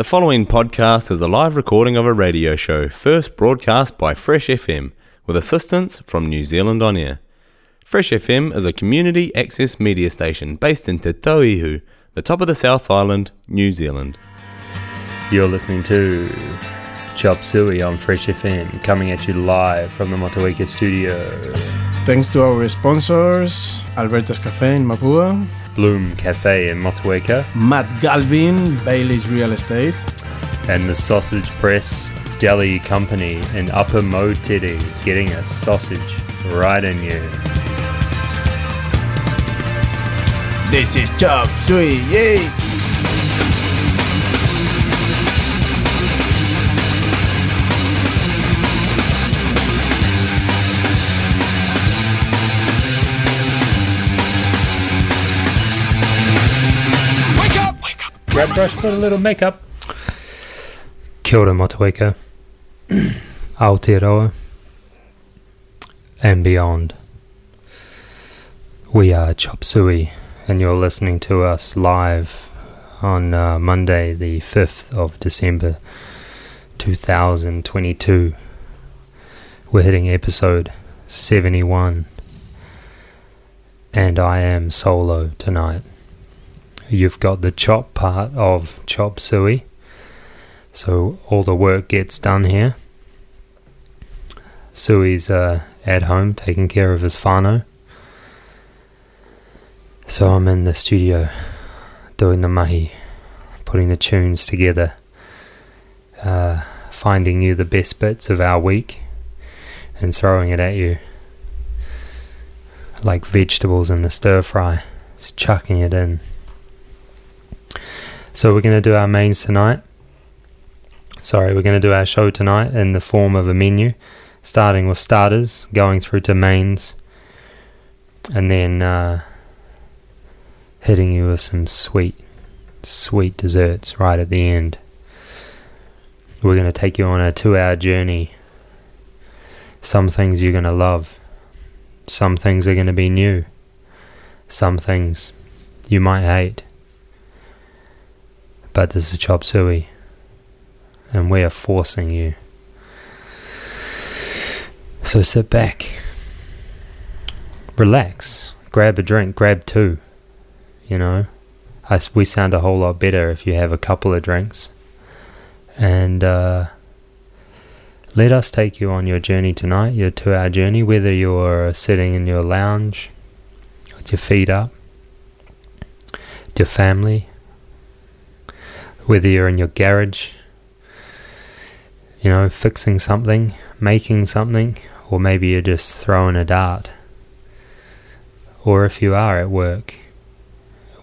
The following podcast is a live recording of a radio show first broadcast by Fresh FM with assistance from New Zealand On Air. Fresh FM is a community access media station based in Te Tauihu, the top of the South Island, New Zealand. You're listening to Chop Suey on Fresh FM, coming at you live from the Motueka studio. Thanks to our sponsors, Alberta's Cafe in Mapua, Bloom Cafe in Motueka, Matt Galvin, Bailey's Real Estate, and the Sausage Press Deli Company in Upper Moutere, getting a sausage right in you. This is Chop Suey, yay! Grab brush, put a little makeup. Kia ora Motueka, Aotearoa, and beyond. We are Chop Suey, and you're listening to us live on uh, Monday, the 5th of December 2022. We're hitting episode 71, and I am solo tonight you've got the chop part of chop suey. So all the work gets done here. Suey's uh, at home taking care of his whānau. So I'm in the studio doing the mahi, putting the tunes together, uh, finding you the best bits of our week and throwing it at you like vegetables in the stir fry, just chucking it in. So we're going to do our mains tonight. Sorry, we're going to do our show tonight in the form of a menu, starting with starters, going through to mains, and then uh, hitting you with some sweet, sweet desserts right at the end. We're going to take you on a two hour journey. Some things you're going to love, some things are going to be new, some things you might hate. But this is Chop Suey, and we are forcing you. So sit back, relax, grab a drink, grab two. You know, I, we sound a whole lot better if you have a couple of drinks. And uh, let us take you on your journey tonight, your two hour journey, whether you're sitting in your lounge with your feet up, with your family, whether you're in your garage, you know, fixing something, making something, or maybe you're just throwing a dart. Or if you are at work,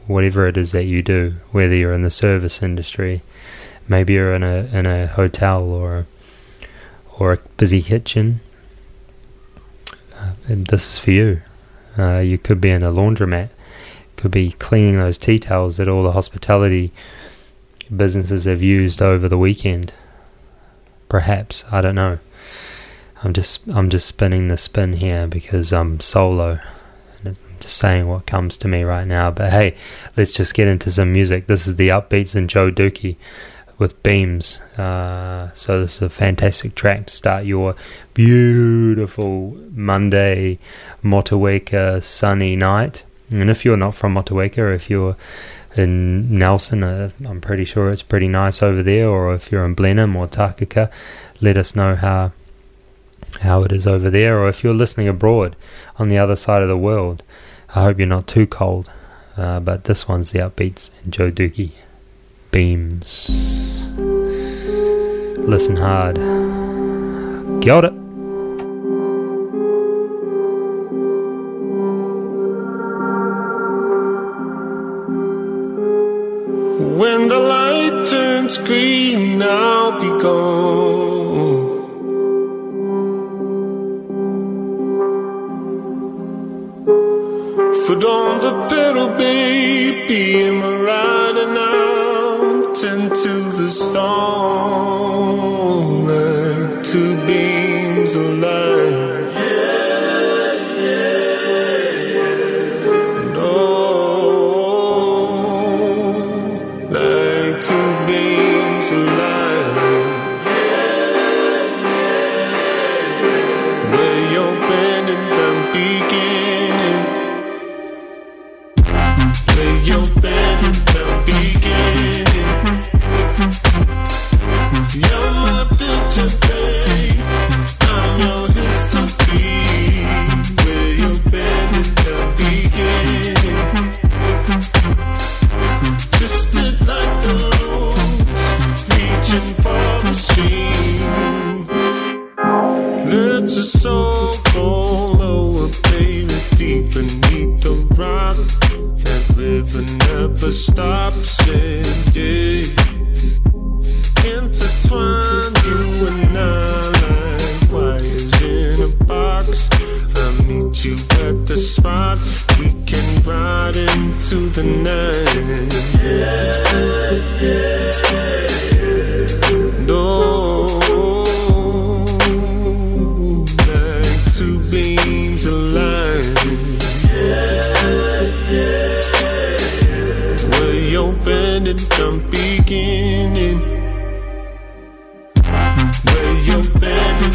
whatever it is that you do, whether you're in the service industry, maybe you're in a in a hotel or or a busy kitchen, uh, this is for you. Uh, you could be in a laundromat, could be cleaning those tea towels that all the hospitality businesses have used over the weekend. Perhaps I don't know. I'm just I'm just spinning the spin here because I'm solo. I'm just saying what comes to me right now. But hey, let's just get into some music. This is the Upbeats and Joe Dukie with Beams. Uh, so this is a fantastic track to start your beautiful Monday Motueka sunny night. And if you're not from Motueka, if you're in Nelson, uh, I'm pretty sure it's pretty nice over there. Or if you're in Blenheim or Takaka, let us know how how it is over there. Or if you're listening abroad on the other side of the world, I hope you're not too cold. Uh, but this one's the Upbeats and Joe Dukie Beams. Listen hard. Got ora. When the light turns green, I'll be gone. Foot on the pedal, baby, am I riding out into the storm never stops it. Yeah. Intertwined, you and I like wires in a box. I meet you at the spot. We can ride into the night. Yeah, yeah. I'm beginning. Where you're bending,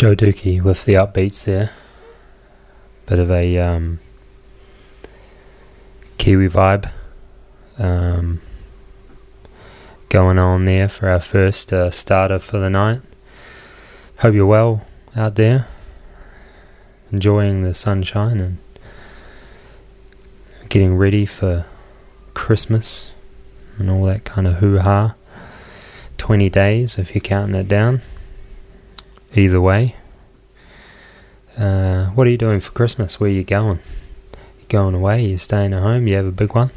Joe Dukie with the upbeats there. Bit of a um, Kiwi vibe um, going on there for our first uh, starter for the night. Hope you're well out there, enjoying the sunshine and getting ready for Christmas and all that kind of hoo ha. 20 days if you're counting it down either way. Uh, what are you doing for Christmas? Where are you going? You going away? You staying at home? You have a big one?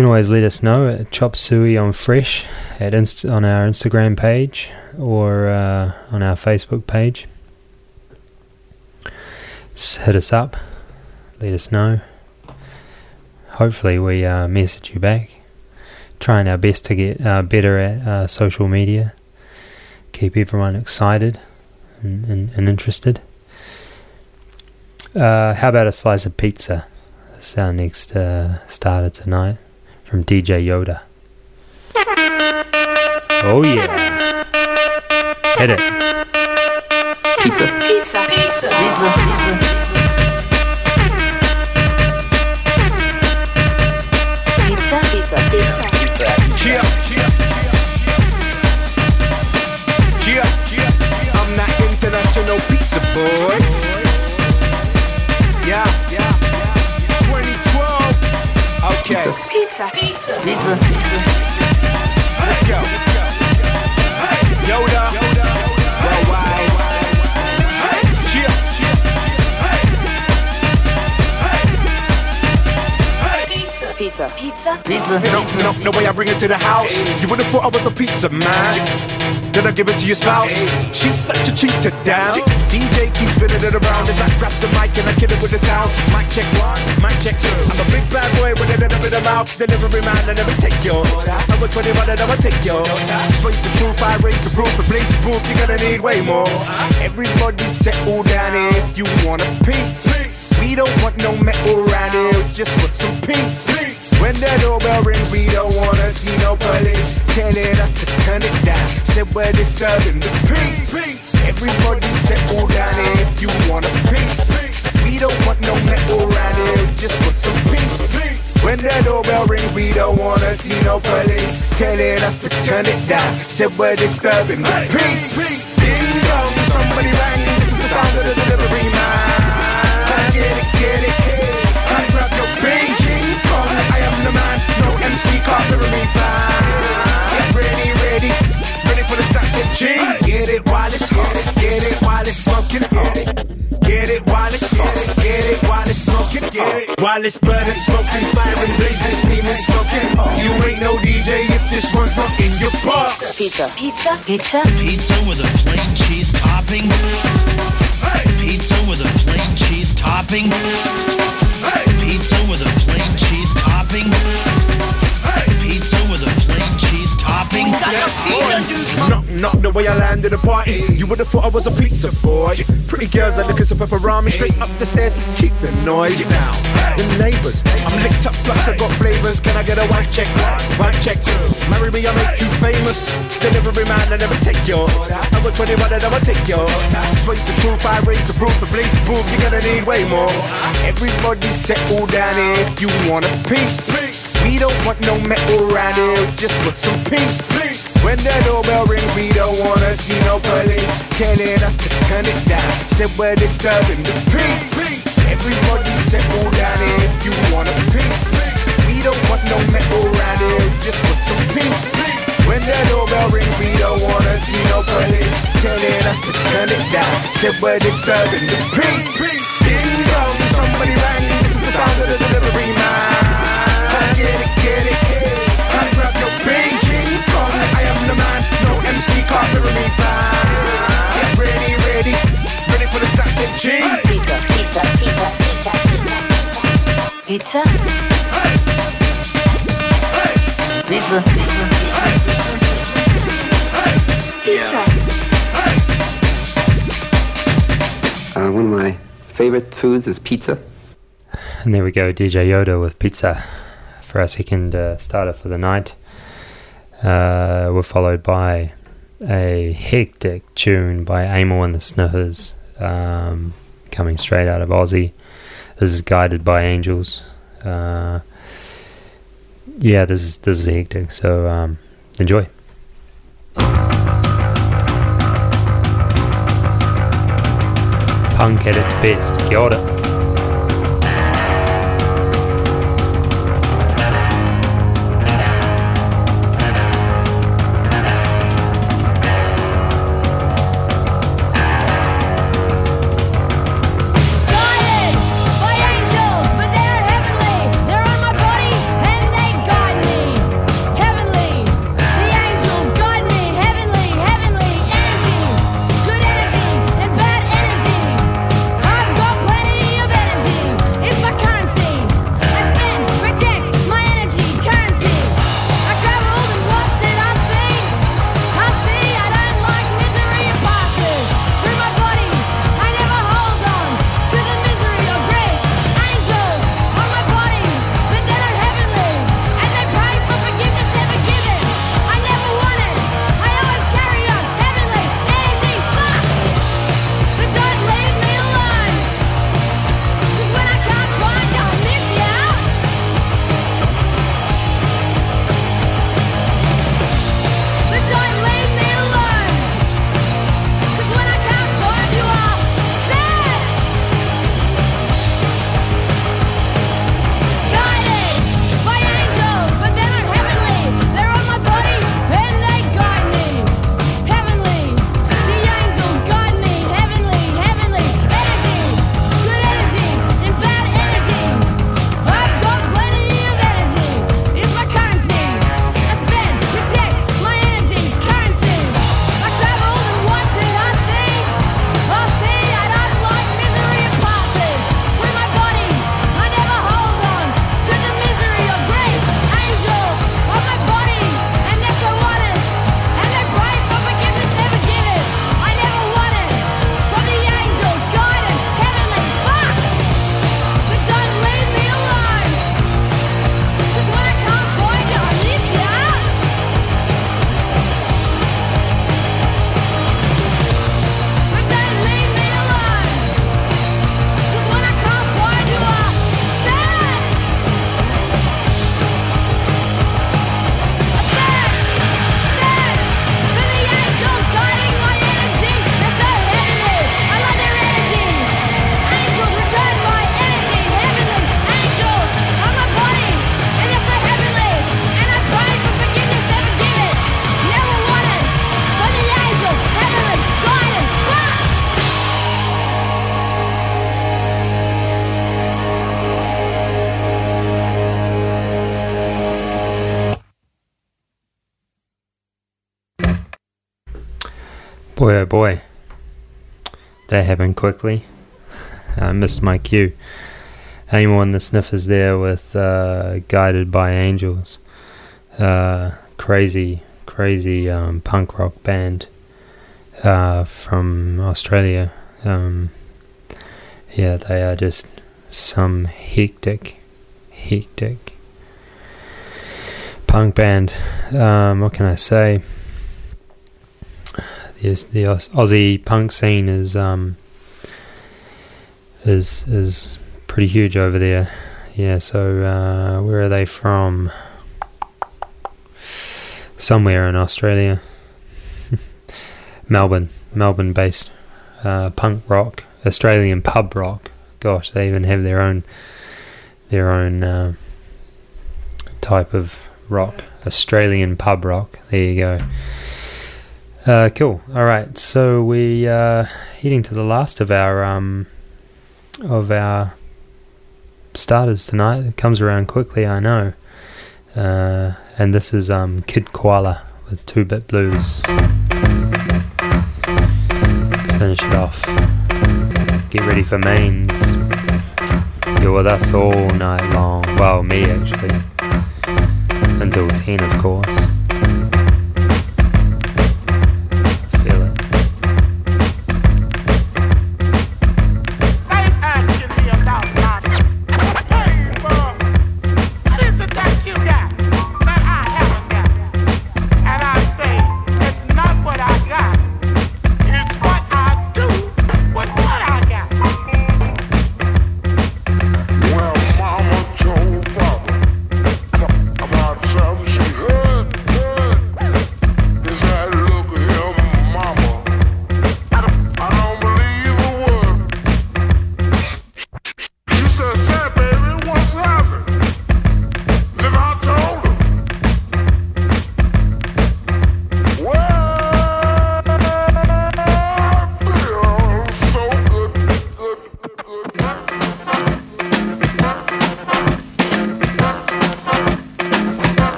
Can always let us know at Chop Suey on Fresh at inst- on our Instagram page or uh, on our Facebook page. Just hit us up. Let us know. Hopefully, we uh, message you back. Trying our best to get uh, better at uh, social media keep everyone excited and, and, and interested. Uh, how about a slice of pizza? That's our next uh, starter tonight from DJ Yoda. Oh yeah. Hit it. Pizza. Pizza. Pizza. Pizza. Pizza. Pizza. Pizza. Yeah. Yeah. I'm that international pizza boy. Yeah. Okay. Pizza. Pizza. Pizza. Let's go. Yoda. Pizza. Pizza. Pizza. No, no, no way I bring it to the house. You would've thought I was a pizza man. Then I give it to your spouse. She's such a cheater, down. DJ keeps spinning it around as I grab the mic and I kill it with the sound. Mic check one, mic check two. I'm a big bad boy with a little bit of mouth. Delivery man, I never take your. I'm a 21 and I'ma take your. Space the truth, I raise the proof, and blaze the proof. You're gonna need way more. Everybody settle down if you want a piece. We don't want no metal around here, just want some peace. When the doorbell rings, we don't wanna see no police telling us to turn it down. Said we're disturbing the peace. Everybody settle down if you want a piece. We don't want no metal around here, just want some peace. When the doorbell rings, we don't wanna see no police telling us to turn it down. Said we're disturbing the peace. Ding dong, somebody rang. This is the sound of the delivery MC can't mirror me fan. Get ready, ready, ready for the stacks of cheese. Get it while it's hot. Get it while it's smoking hot. Get it while it's hot. Get it while it's smoking Get it While it's burning, smoking, firing, blazing, steaming, smoking. You ain't no DJ if this one's not in your box. Pizza. Pizza. Pizza. Pizza with a plain cheese topping. Pizza with a plain cheese topping. Pizza with a plain cheese topping. Knock the way I landed the party. You would've thought I was a pizza boy. Pretty girls are looking some pepperami straight up the stairs to keep the noise down. The neighbors, I'm licked up plus I got flavors. Can I get a white check? White check. Marry me, I make you famous. Delivery man, I never take your. I'm a 21 and I'ma take your. Speak the truth, I raise the proof, the proof. You're gonna need way more. Everybody settle down here if you want a piece. We don't want no metal around here, just want some peace. When the doorbell rings, we don't wanna see no police telling us to turn it down. Said we're disturbing the peace. Everybody settle down here if you want a piece. We don't want no metal around here, just want some peace. When the doorbell rings, we don't wanna see no police telling us to turn it down. Said we're disturbing the peace. Ding dong, somebody rang. This is the sound of the delivery man. Mirror me fine. Get ready, ready, ready for the snaps and cheese. Pizza. Pizza. Pizza. Pizza. Pizza. Pizza. Pizza. Uh, one of my favorite foods is pizza. And there we go, DJ Yoda with pizza for our second uh, starter for the night. Uh, we're followed by a hectic tune by Amyl and the Sniffers, um, coming straight out of Aussie. This is guided by angels. Uh, yeah, this is this is hectic. So um, enjoy. Punk at its best. Kia ora. That happened quickly. I missed my cue. And the Sniffers there with uh, Guided by Angels. Uh, crazy, crazy um, punk rock band uh, from Australia. Um, yeah, they are just some hectic, hectic punk band. Um, what can I say? The, the Aussie punk scene is um, is is pretty huge over there. Yeah, so uh, where are they from? Somewhere in Australia. Melbourne, Melbourne based uh, punk rock, Australian pub rock. Gosh, they even have their own their own uh, type of rock, Australian pub rock. There you go. Uh, cool. All right, so we are heading to the last of our um, of our starters tonight. It comes around quickly, I know. Uh, and this is um, Kid Koala with Two Bit Blues. Let's finish it off. Get ready for mains. You're with us all night long. Well, me actually. Until 10, of course.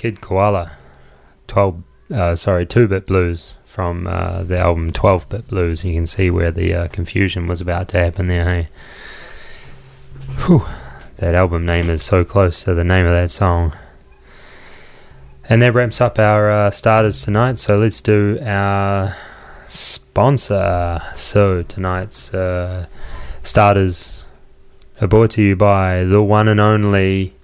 Kid Koala, twelve. Uh, sorry, two bit blues from uh, the album Twelve Bit Blues. You can see where the uh, confusion was about to happen there. Hey, Whew. that album name is so close to the name of that song. And that wraps up our uh, starters tonight. So let's do our sponsor. So tonight's uh, starters are brought to you by the one and only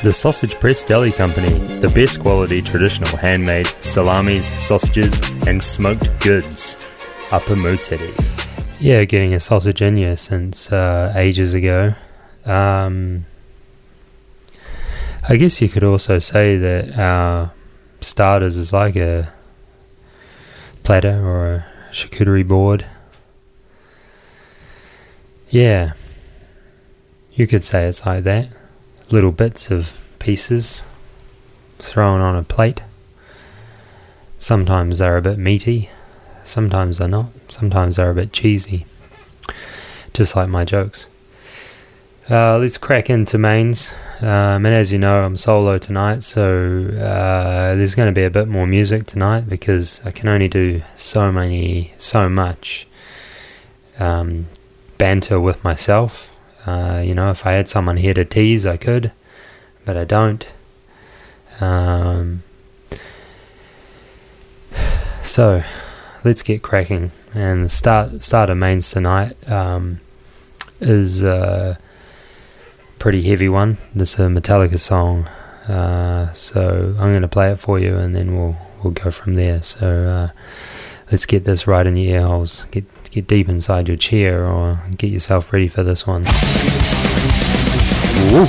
The Sausage Press Deli Company, the best quality traditional handmade salamis, sausages, and smoked goods. Upper Moutere. Yeah, getting a sausage in you since uh, ages ago. Um, I guess you could also say that our starters is like a platter or a charcuterie board. Yeah, you could say it's like that. Little bits of pieces thrown on a plate. Sometimes they're a bit meaty, sometimes they're not. Sometimes they're a bit cheesy. Just like my jokes. Uh, let's crack into mains. Um, and as you know, I'm solo tonight, so uh, there's going to be a bit more music tonight because I can only do so many, so much um, banter with myself. Uh, you know, if I had someone here to tease, I could, but I don't. Um, so let's get cracking and start start of mains tonight um, is a pretty heavy one. This is a Metallica song, uh, so I'm going to play it for you, and then we'll we'll go from there. So uh, let's get this right in your ear holes. Get get deep inside your chair, or get yourself ready for this one. Woo.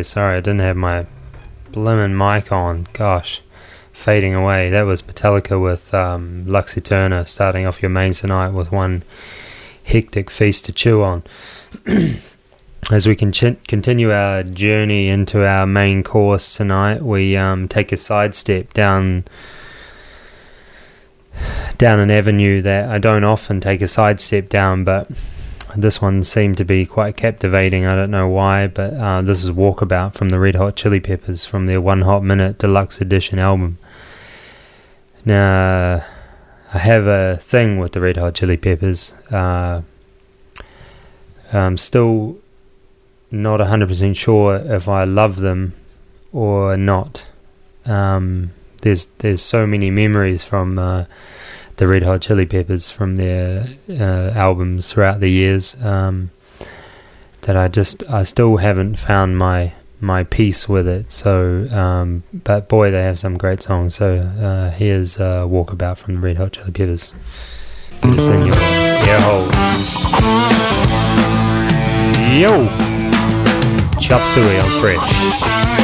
Oh sorry, I didn't have my blimmin' mic on. Gosh. fading away. That was Metallica with um, Eterna starting off your mains tonight with one hectic feast to chew on. As we ch- continue our journey into our main course tonight, we um, take a sidestep down down an avenue that I don't often take a sidestep down, but this one seemed to be quite captivating. I don't know why, but uh, this is Walkabout from the Red Hot Chili Peppers from their One Hot Minute Deluxe Edition album. Now, I have a thing with the Red Hot Chili Peppers. Uh, I'm still not 100% sure if I love them or not. Um, there's there's so many memories from uh, the Red Hot Chili Peppers from their uh, albums throughout the years um, that I just I still haven't found my my peace with it. So, um, but boy, they have some great songs. So uh, here's uh, Walkabout from the Red Hot Chili Peppers. Get in your ear hole. Yo! Chop suey on fresh.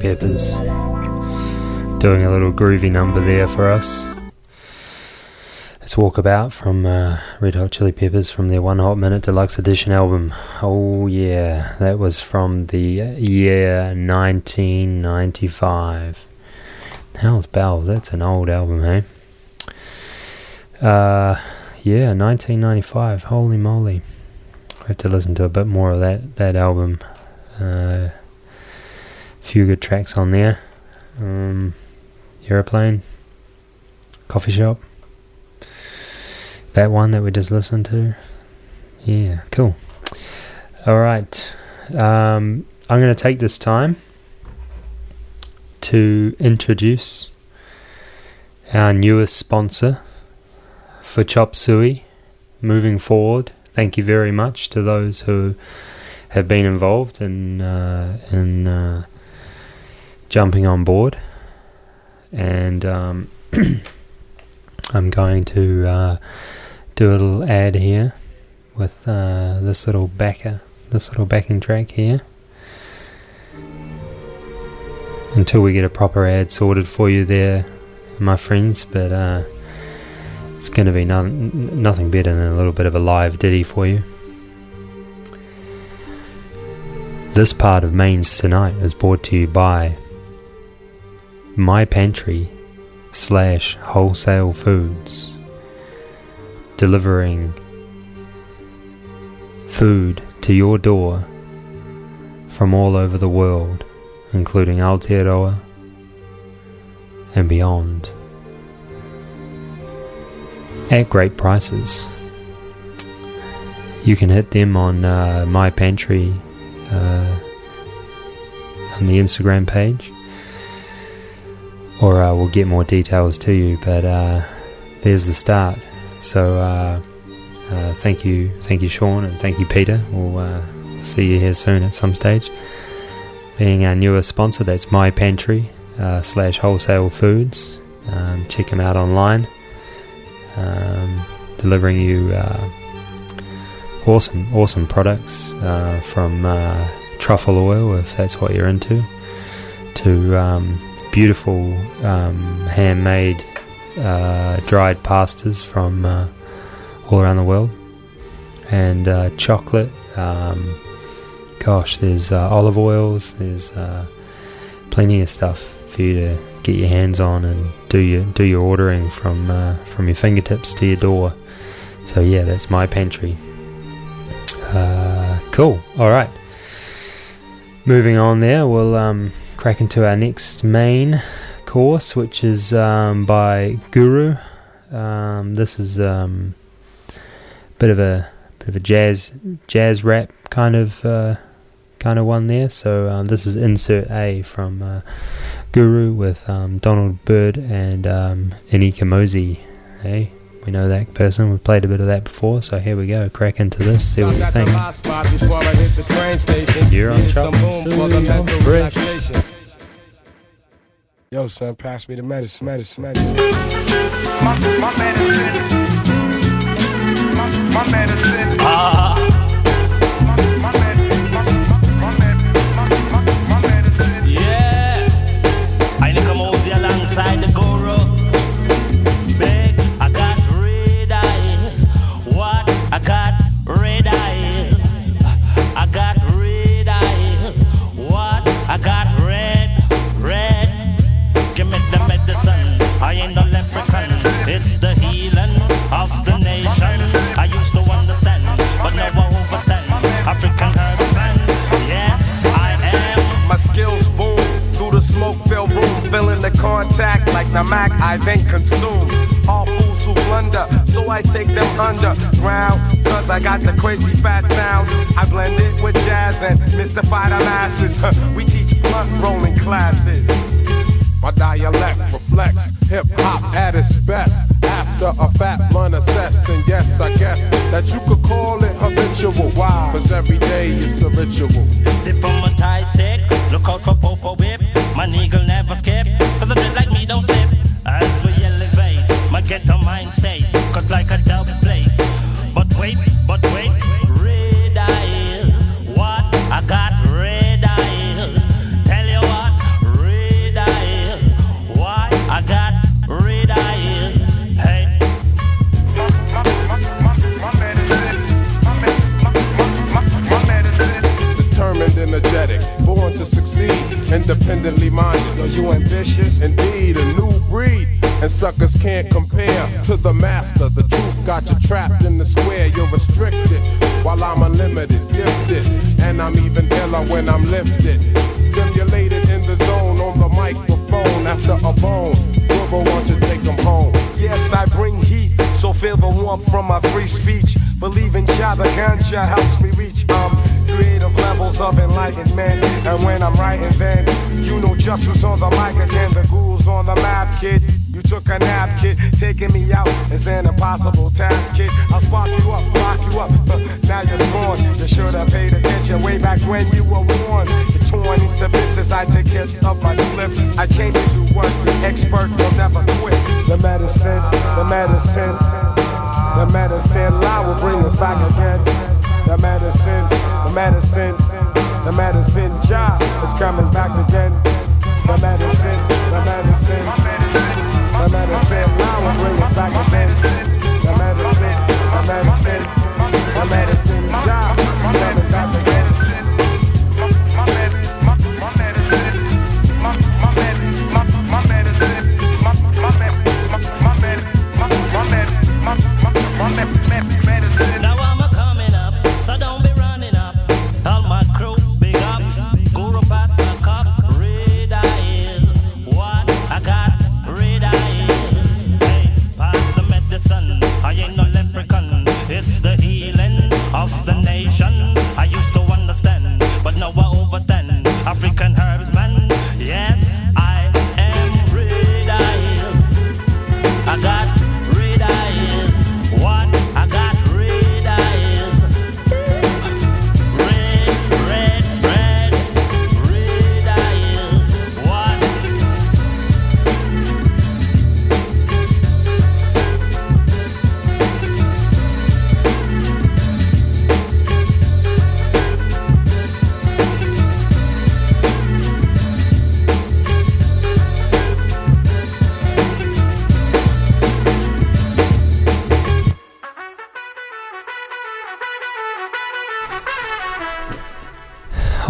Peppers. Doing a little groovy number there for us. It's Walkabout from uh, Red Hot Chili Peppers from their One Hot Minute Deluxe Edition album. Oh, yeah, that was from the year 1995. Hell's Bells, that's an old album, hey? Uh, yeah, 1995, holy moly. I have to listen to a bit more of that, that album. Few good tracks on there. Um, Aeroplane, Coffee Shop. That one that we just listened to. Yeah, cool. All right. Um, I'm going to take this time to introduce our newest sponsor for Chop Suey moving forward. Thank you very much to those who have been involved in uh, in uh, jumping on board, and um, I'm going to uh, do a little ad here with uh, this little backer, this little backing track here. Until we get a proper ad sorted for you, there, my friends. But uh, it's going to be no- nothing better than a little bit of a live ditty for you. This part of Maine's Tonight is brought to you by My Pantry slash Wholesale Foods, delivering food to your door from all over the world, including Aotearoa and beyond, at great prices. You can hit them on uh, My Pantry uh, on the Instagram page, or uh, we'll get more details to you. But uh, there's the start. So uh, uh, thank you, thank you, Sean, and thank you, Peter. We'll uh, see you here soon at some stage. Being our newest sponsor, that's My Pantry uh, slash Wholesale Foods. Um, check them out online. Um, delivering you awesome, awesome products from truffle oil, if that's what you're into, to um, beautiful um, handmade uh, dried pastas from uh, all around the world, and uh, chocolate. Um, gosh, there's uh, olive oils. There's uh, plenty of stuff for you to get your hands on and do your do your ordering from uh, from your fingertips to your door. So yeah, that's my pantry. Cool. All right. Moving on there, we'll um, crack into our next main course, which is um, by Guru. Um, this is um, bit of a bit of a jazz jazz rap kind of uh, kind of one there. So um, this is insert A from uh, Guru with um, Donald Byrd and um, Ini Kamoze. Hey, we know that person. We've played a bit of that before. So here we go. Crack into this. See what you think. You're on Chop Suey. Yo, son, pass me the medicine, medicine, medicine. My, my medicine. My, my medicine. Ah. Now Mac, I then consume all fools who blunder, so I take them underground. Cause I got the crazy fat sound. I blend it with jazz and mystify the masses. we teach blunt rolling classes. My dialect reflects hip hop at its best. After a fat blunt assess, and yes, I guess that you could call it habitual. Why? Cause every day is a ritual. Dip on my tie stick, look out for Popo Whip. My nigga never skip, cause a bit like me don't slip. As we elevate, my ghetto mind state, cut like a dub born to succeed, independently minded. Yo, you ambitious? Indeed, a new breed. And suckers can't compare to the master. The truth got you trapped in the square. You're restricted, while I'm unlimited, gifted. And I'm even iller when I'm lifted. Stimulated in the zone on the microphone after a bone. Brother, won't take 'em home? Yes, I bring heat, so feel the warmth from my free speech. Believe in Jah, helps me reach um levels of enlightenment. And when I'm writing, then you know just who's on the mic again. The ghouls on the map, kid. You took a nap, kid. Taking me out is an impossible task, kid. I'll spark you up, lock you up. Uh, now you're scorned. You should have paid attention way back when you were warned. You're torn into bits as I take hips of my slip. I came to do work. Expert will never quit. The medicine, the medicine. The medicine lie will bring us back again. The medicine, the medicine, the medicine job is coming back again. The medicine, the medicine, the medicine lie will bring us back again. The medicine, the medicine, the medicine job is coming back again.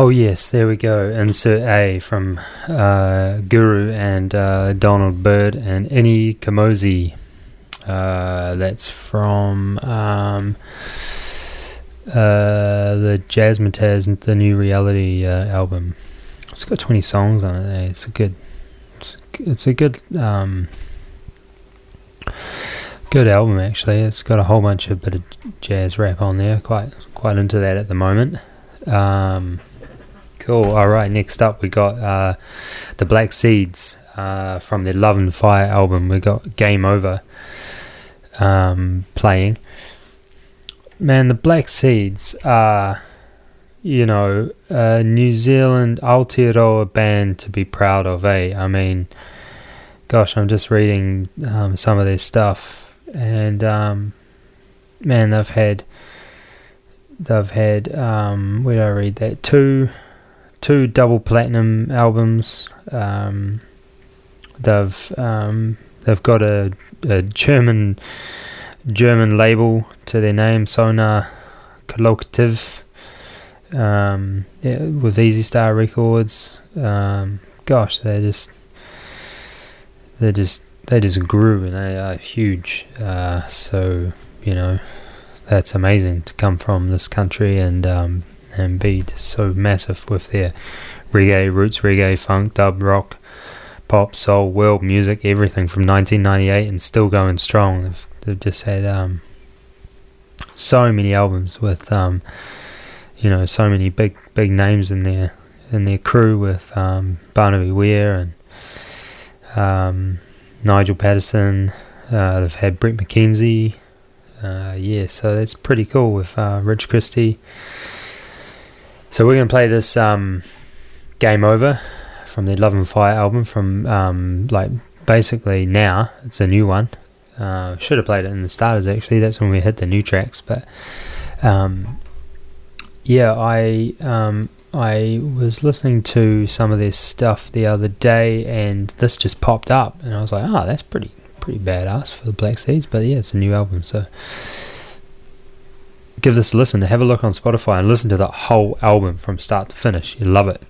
Oh yes, there we go. Insert A from uh, Guru and uh, Donald Byrd and Ini Kamoze. Uh, that's from um, uh, the Jazzmatazz, the New Reality uh, album. It's got 20 songs on it. eh? It's a good, it's it's a good, um, good album actually. It's got a whole bunch of bit of jazz rap on there. Quite, quite into that at the moment. Um, Cool. All right. Next up, we got uh, the Black Seeds uh, from the Love and Fire album. We got Game Over um, playing. Man, the Black Seeds are, you know, a New Zealand Aotearoa band to be proud of, eh? I mean, gosh, I'm just reading um, some of their stuff, and um, man, they've had they've had um, where did I read that two two double platinum albums. Um, they've um, they've got a, a German German label to their name, Sonar Kollektiv, um, yeah, with Easy Star Records. Um, gosh, they just they just they just grew and they are huge. Uh, so you know that's amazing to come from this country and um, and be so massive with their reggae roots, reggae, funk, dub, rock, pop, soul, world music, everything from 1998 and still going strong. They've, they've just had um, so many albums with um, you know so many big big names in their in their crew with um, Barnaby Weir and um, Nigel Patterson. Uh, they've had Bret McKenzie. Uh, yeah, so that's pretty cool with uh, Rich Christie. So we're gonna play this um, "Game Over" from the Love and Fire album from um, like basically now. It's a new one. Uh, should have played it in the starters actually. That's when we hit the new tracks, but um, yeah, I um, I was listening to some of this stuff the other day, and this just popped up, and I was like, oh, that's pretty pretty badass for the Black Seeds. But yeah, it's a new album, so give this a listen. Have a look on Spotify and listen to the whole album from start to finish. You love it.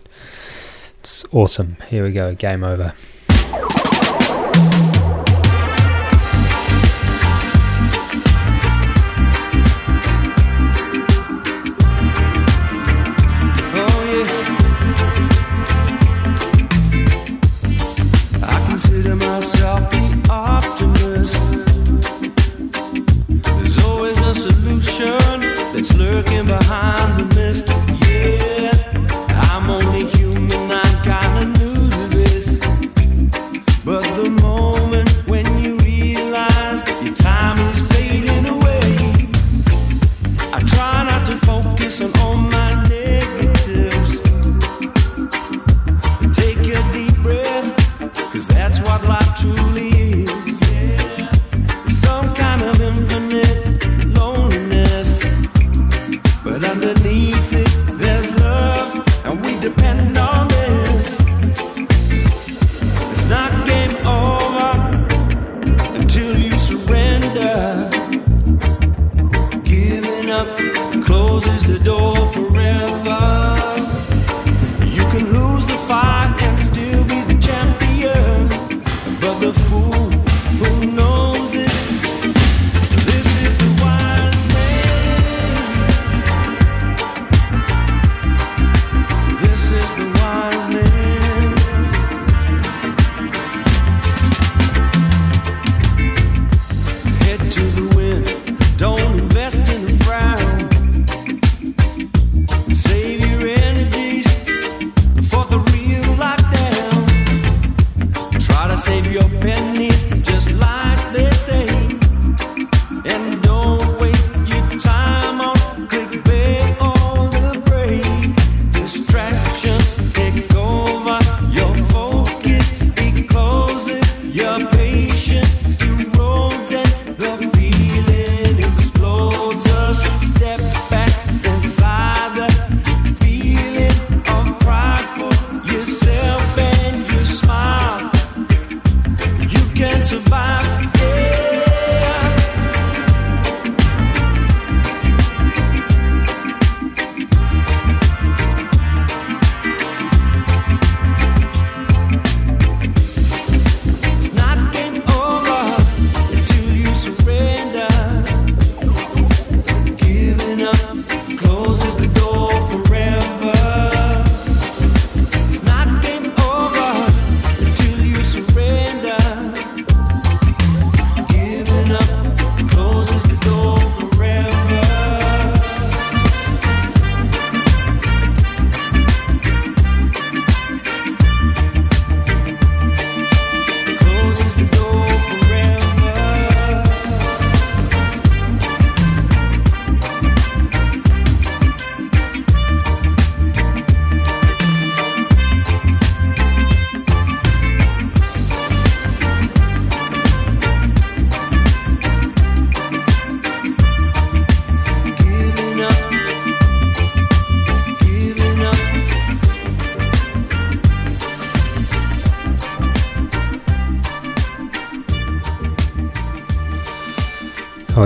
It's awesome. Here we go. Game over. That's lurking behind the mist. Yeah, I'm only human. I'm kinda new to this. But the moment when you realize your time is fading away, I try not to focus on all my negatives. Take a deep breath, cause that's what life truly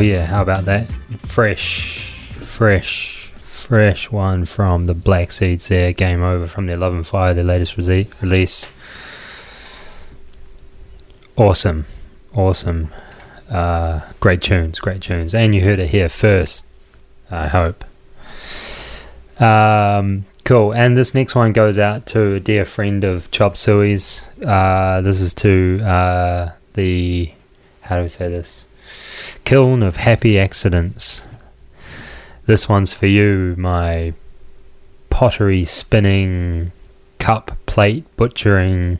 yeah, how about that? Fresh, fresh, fresh one from the Black Seeds there. Game over from their Love and Fire, their latest release. Awesome, awesome. Uh, great tunes, great tunes, and you heard it here first. I hope. Um, Cool. And this next one goes out to a dear friend of Chop Suey's. Uh, this is to uh, the, how do we say this? Kiln of Happy Accidents. This one's for you, my pottery spinning, cup plate butchering,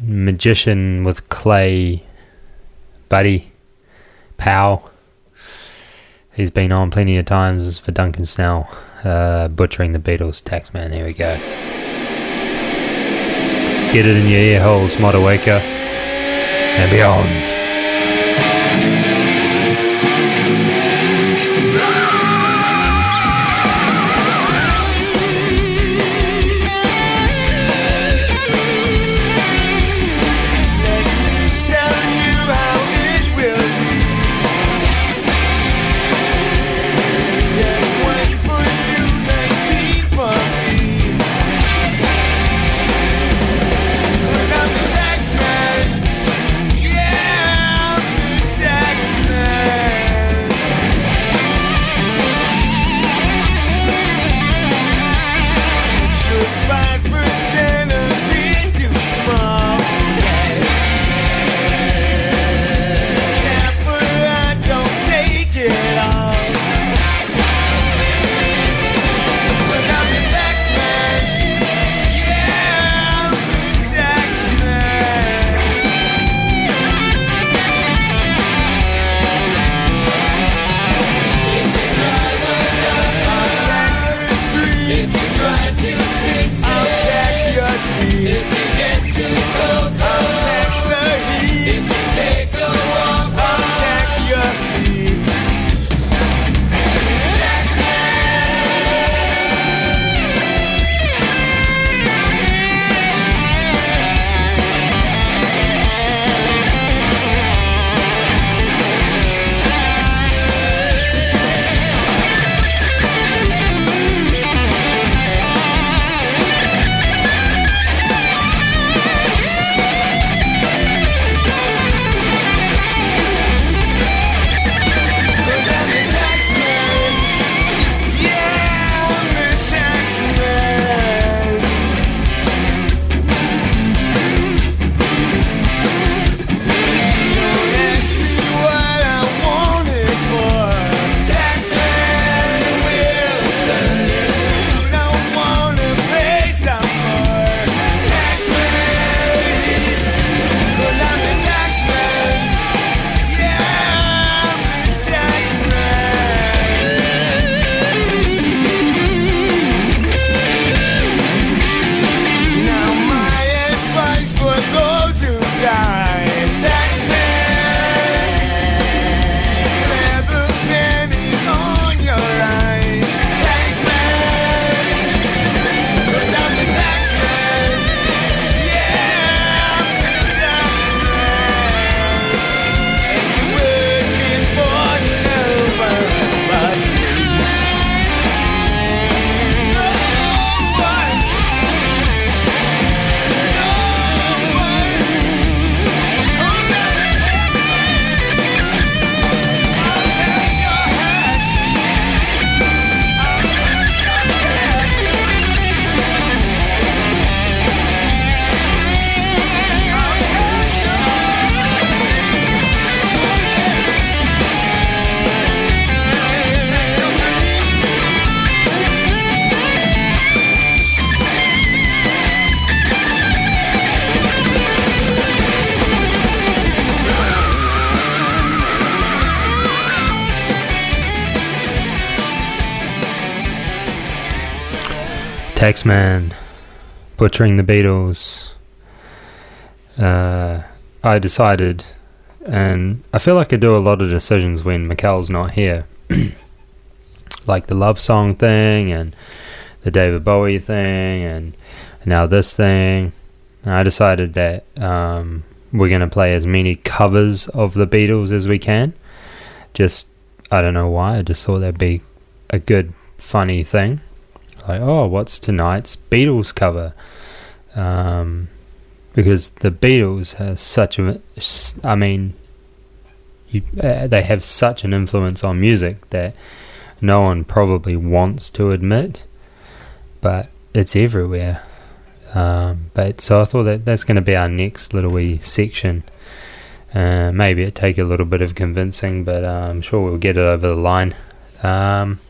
magician with clay, buddy, pal. He's been on plenty of times for Duncan Snell, uh, butchering the Beatles. Taxman, here we go. Get it in your ear holes, Motueka, and beyond. Taxman, butchering the Beatles. Uh, I decided, and I feel like I do a lot of decisions when Mikkel's not here, like the love song thing and the David Bowie thing, and now this thing. I decided that um, we're going to play as many covers of the Beatles as we can. Just, I don't know why, I just thought that'd be a good, funny thing like, oh, what's tonight's Beatles cover? Um, because the Beatles has such a, I mean, you, uh, they have such an influence on music that no one probably wants to admit. but it's everywhere. Um, but so I thought that that's going to be our next little wee section. Uh, maybe it take a little bit of convincing, but uh, I'm sure we'll get it over the line. Um,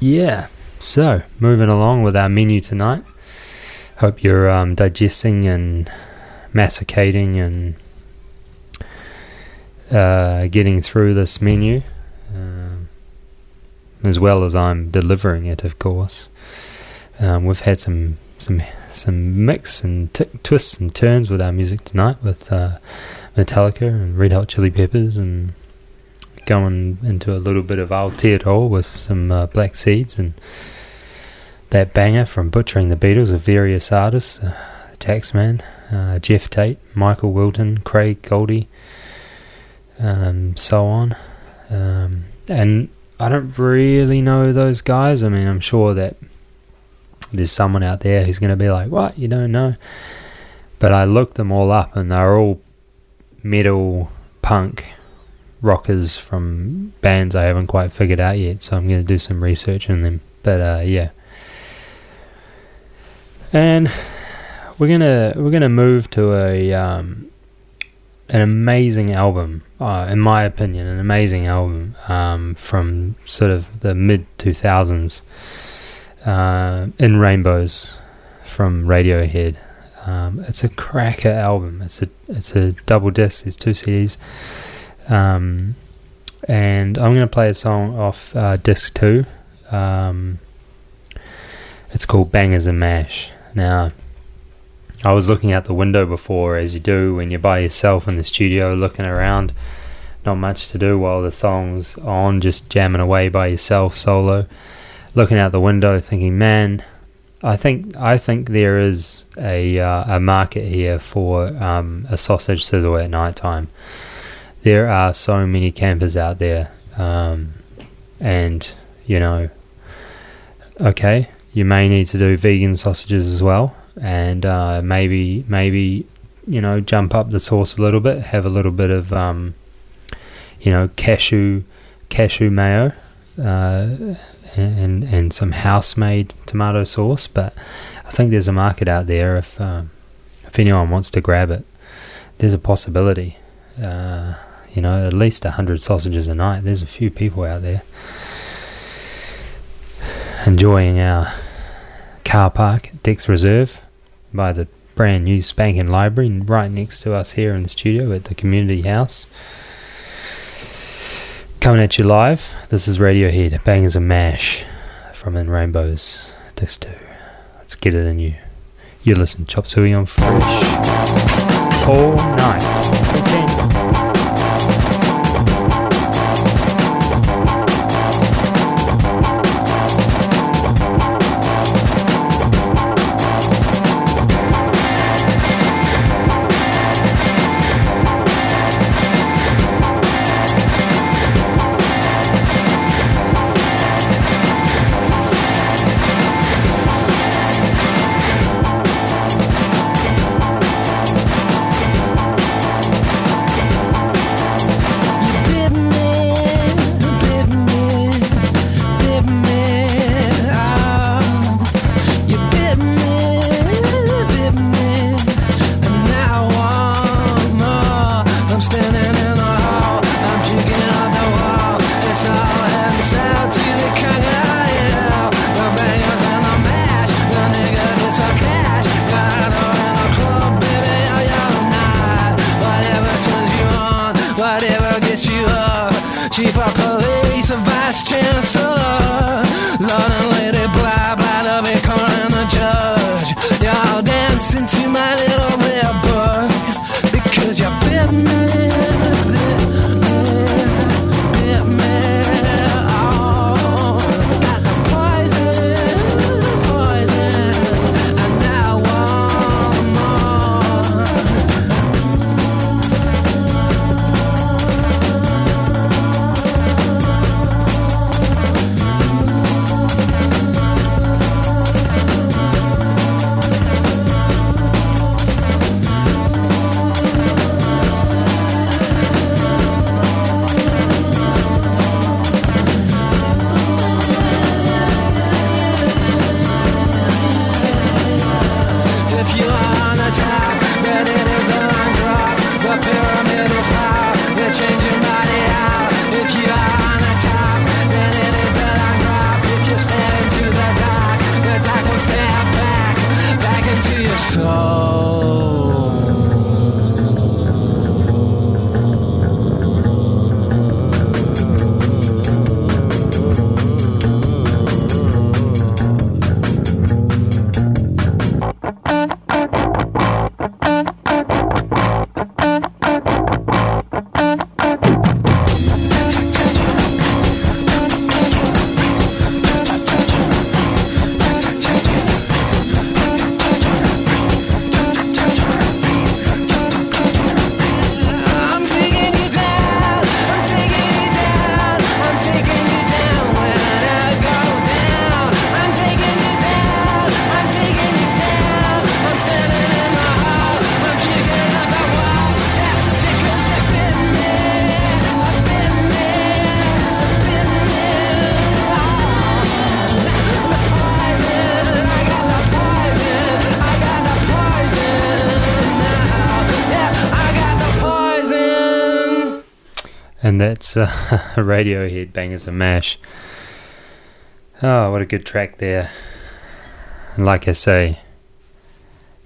yeah. So moving along with our menu tonight. Hope you're um, digesting and masticating and uh, getting through this menu, um, as well as I'm delivering it, of course. Um, we've had some some some mix and t- twists and turns with our music tonight, with uh, Metallica and Red Hot Chili Peppers, and going into a little bit of Aotearoa with some uh, Black Seeds and that banger from Butchering the Beatles of various artists, uh, Taxman, uh, Geoff Tate, Michael Wilton, Craig Goldy, um, so on. Um, and I don't really know those guys. I mean, I'm sure that there's someone out there who's going to be like, "What? You don't know?" But I looked them all up, and they're all metal, punk, rockers from bands I haven't quite figured out yet. So I'm going to do some research on them. But uh, yeah, and we're gonna we're gonna move to a um, an amazing album, uh, in my opinion, an amazing album um, from sort of the mid two thousands. Uh, in Rainbows from Radiohead. Um, it's a cracker album. It's a it's a double disc. It's two CDs. Um, and I'm going to play a song off uh, disc two. Um, it's called Bangers and Mash. Now, I was looking out the window before, as you do when you're by yourself in the studio, looking around. Not much to do while the song's on, just jamming away by yourself, solo. Looking out the window, thinking, man, I think I think there is a uh, a market here for um, a sausage sizzle at night time. There are so many campers out there, um, and you know, okay, you may need to do vegan sausages as well, and uh, maybe maybe you know jump up the sauce a little bit, have a little bit of um, you know cashew cashew mayo. Uh, and and some house made tomato sauce. But I think there's a market out there if um, if anyone wants to grab it. There's a possibility. Uh, you know, at least hundred sausages a night. There's a few people out there enjoying our car park Decks Reserve by the brand new spanking library right next to us here in the studio at the community house. Coming at you live, this is Radiohead, Bangers and Mash from In Rainbows, Disc 2. Let's get it in you. You listen, Chop Suey on Fresh. All night. that's uh, Radiohead Bangers and Mash. Oh, what a good track there. And like I say,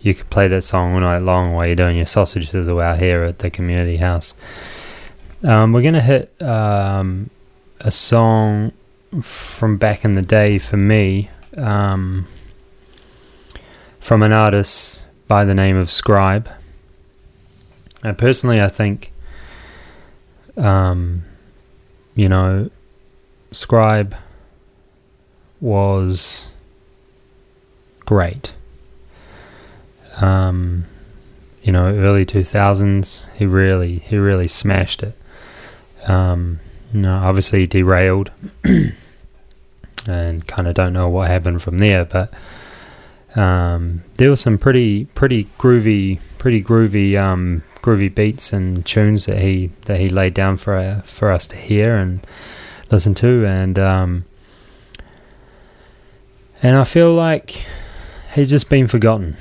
you could play that song all night long while you're doing your sausage sizzle out here at the community house. Um, we're going to hit um, a song from back in the day for me um, from an artist by the name of Scribe. And personally, I think, um, you know, Scribe was great. Um, you know, early two thousands, he really he really smashed it. Um, you know, obviously derailed, and kind of don't know what happened from there. But um, there was some pretty pretty groovy pretty groovy um, groovy beats and tunes that he that he laid down for uh, for us to hear and listen to, and um, and I feel like he's just been forgotten.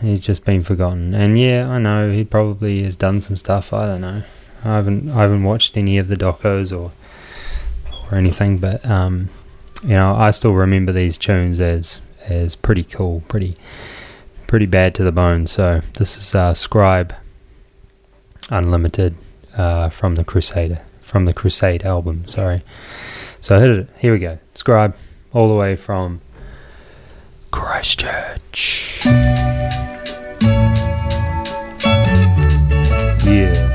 He's just been forgotten. And yeah, I know he probably has done some stuff. I don't know. I haven't I haven't watched any of the docos or or anything, but um, you know, I still remember these tunes as as pretty cool, pretty pretty bad to the bone. So this is uh, Scribe Unlimited uh, from the Crusader from the Crusade album. Sorry. So I hit it. Here we go. Scribe all the way from Christchurch. Yeah.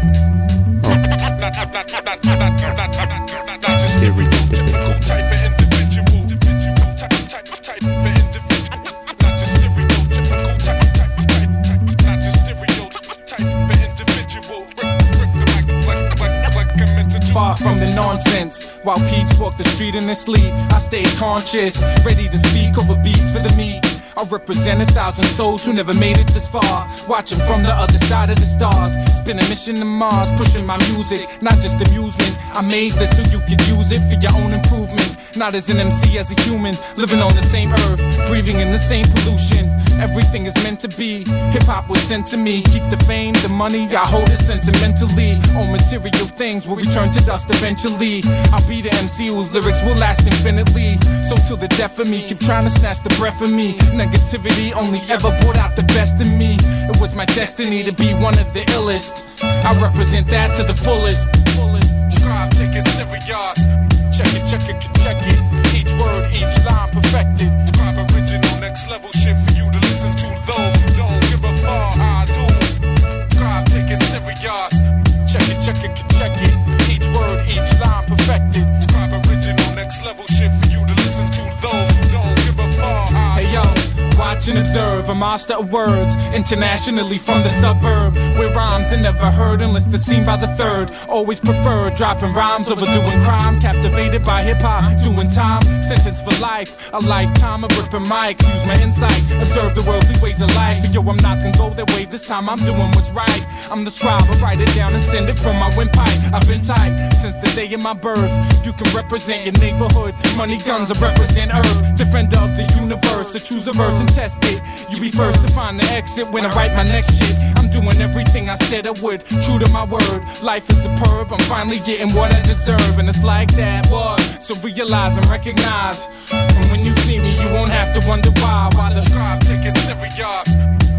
Far from the nonsense. While peeps walk the street in their sleep, I stay conscious, ready to speak over beats for the meat. I represent a thousand souls who never made it this far. Watching from the other side of the stars. Spin a mission to Mars, pushing my music, not just amusement. I made this so you could use it for your own improvement. Not as an MC, as a human, living on the same earth, breathing in the same pollution. Everything is meant to be. Hip hop was sent to me. Keep the fame, the money, I hold it sentimentally. All material things will return to dust eventually. I'll be the MC whose lyrics will last infinitely. So till the death of me, keep trying to snatch the breath of me. Negativity only ever brought out the best in me. It was my destiny to be one of the illest. I represent that to the fullest. Serious. Check it, check it, check it. Each word, each line perfected. Original, next level shit for you to. Those who don't give a fuck, I do. Scribe, take it serious. Check it, check it. Watch and observe a master of words internationally from the suburb where rhymes are never heard unless they're seen by the third. Always prefer dropping rhymes over doing crime. Captivated by hip hop, doing time, sentence for life, a lifetime of ripping mics. Use my insight, observe the worldly ways of life. Yo, I'm not gonna go that way this time. I'm doing what's right. I'm the scribe, I write it down and send it from my windpipe. I've been tight since the day of my birth. You can represent your neighborhood, money, guns, I represent Earth. Defender of the universe, I choose a verse and test You be first to find the exit when I write my next shit. I'm doing everything I said I would, true to my word. Life is superb, I'm finally getting what I deserve, and it's like that, what? So realize and recognize. And when you see me, you won't have to wonder why. Why the scribe take it serious?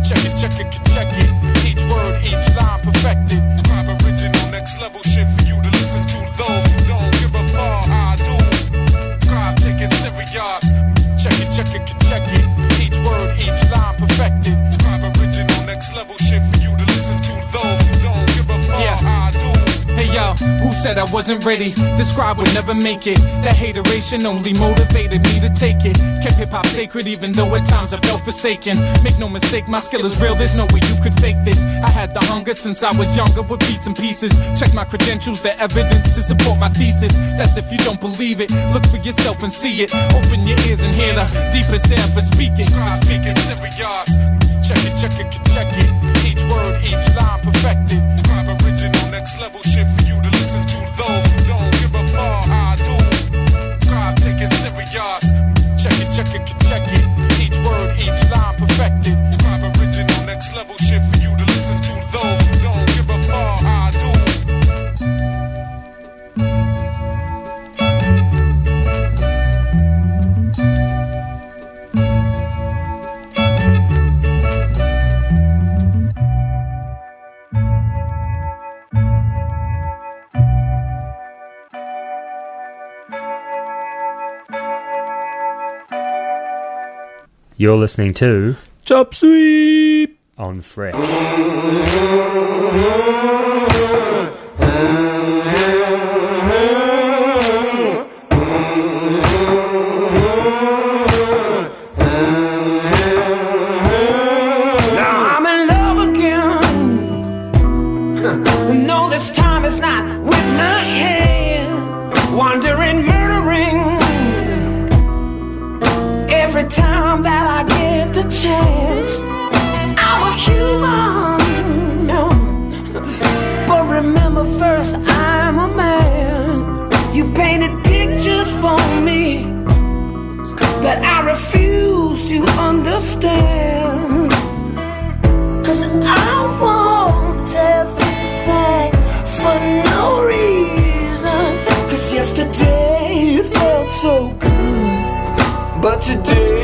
Check it, check it, check it. Each word, each line perfected. Scribe original, next level shit for you to listen to. Those who don't give a fuck, I do. Scribe take it serious. Check it, check it, check it. Perfected. Scribe original, next level shit Hey yo, who said I wasn't ready? The scribe would never make it. That hateration only motivated me to take it. Kept hip hop sacred even though at times I felt forsaken. Make no mistake, my skill is real, there's no way you could fake this. I had the hunger since I was younger with beats and pieces. Check my credentials, the evidence to support my thesis. That's if you don't believe it. Look for yourself and see it. Open your ears and hear the deepest ever speaking. Scribe speaking serious. Check it, check it, check it. Each word, each line perfected. Next level shit for you to listen to. Those who don't give a fuck, I do. Scribe take it serious. Check it, check it, check it. Each word, each line perfected. You're listening to Chop Suey on Fresh. Now I'm in love again. no, this time it's not with my hand. Wandering, murdering. Time that I get the chance, I'm a human. But remember first, I'm a man. You painted pictures for me that I refuse to understand. Cause I want everything for no reason. Cause yesterday it felt so good, but today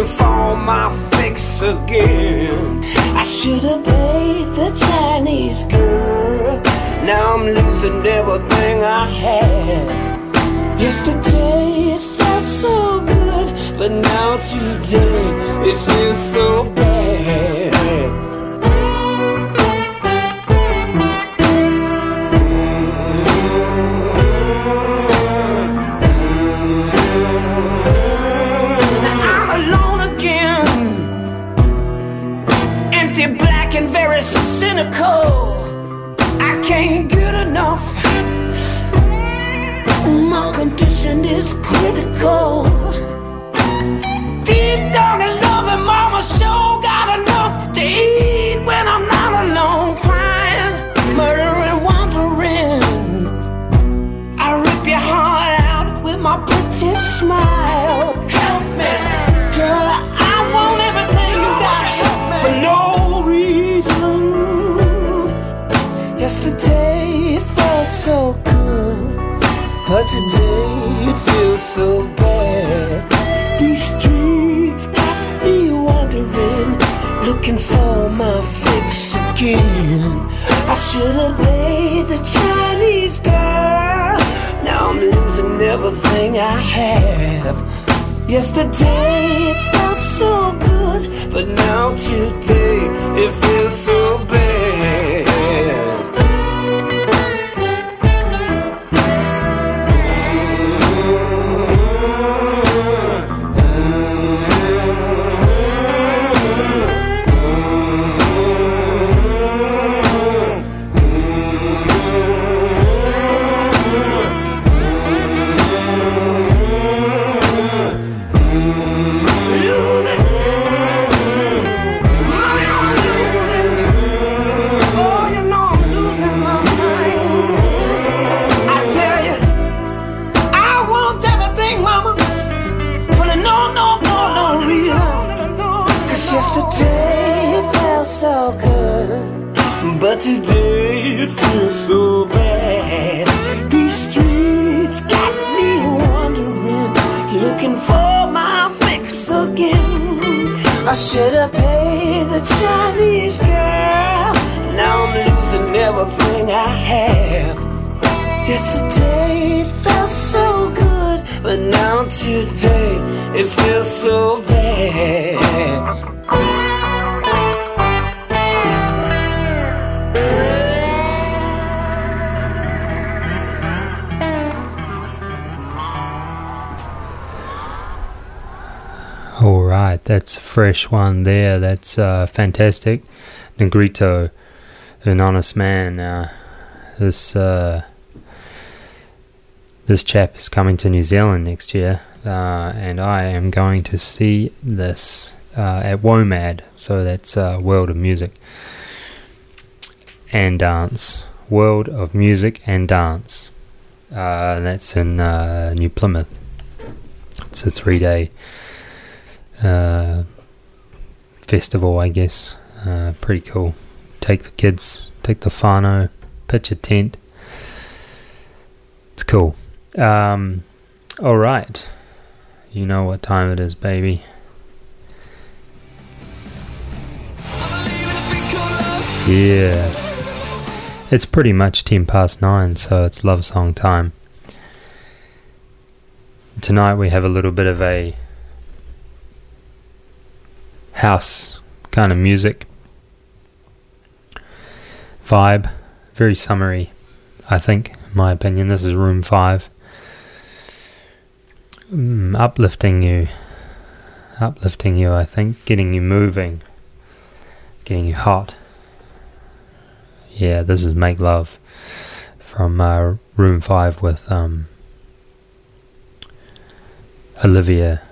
looking for my fix again. I should have paid the Chinese girl. Now I'm losing everything I had. Yesterday it felt so good, but now today it feels so bad. I can't get enough. My condition is critical. Deep dog and loving mama sure got enough to eat when I'm not alone crying, murdering, wandering. I rip your heart out with my pretty smile. Yesterday it felt so good, but today it feels so bad. These streets got me wondering, looking for my fix again. I should have paid the Chinese girl. Now I'm losing everything I have. Yesterday it felt so good, but now today it feels so bad. Should have paid the Chinese girl. Now I'm losing everything I have. Yesterday it felt so good, but now today it feels so bad. All right, that's a fresh one there. That's uh, fantastic. Negrito, an honest man. Uh, this uh, this chap is coming to New Zealand next year, uh, and I am going to see this uh, at WOMAD. So that's uh, World of Music and Dance. World of Music and Dance. That's in New Plymouth. It's a three day uh, festival, I guess. Uh, pretty cool. Take the kids, take the whānau, pitch a tent. It's cool. Um, all right. You know what time it is, baby. Yeah. It's pretty much 10 past 9, so it's love song time. Tonight we have a little bit of a house kind of music vibe. Very summery, I think, in my opinion. This is room 5. Mm, uplifting you. Uplifting you, I think. Getting you moving. Getting you hot. Yeah, this is Make Love from uh, Room 5 with um, Oliver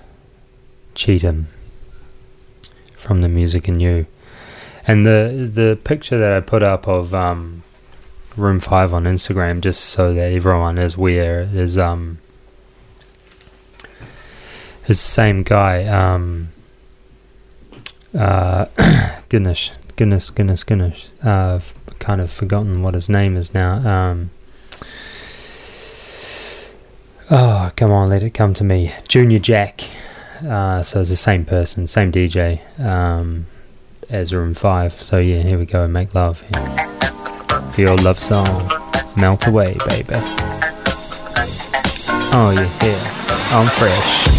Cheatham from the Music and You. And the the picture that I put up of um, Room 5 on Instagram, just so that everyone is aware, is um, is the same guy. Um, uh, goodness, goodness, goodness, goodness. Uh, I've kind of forgotten what his name is now. Um, oh, come on, let it come to me. Junior Jack. Uh, so it's the same person, same DJ um, as Room 5. So yeah, here we go. Make love. Yeah. For your love song. Melt away, baby. Oh, yeah, here. I'm fresh.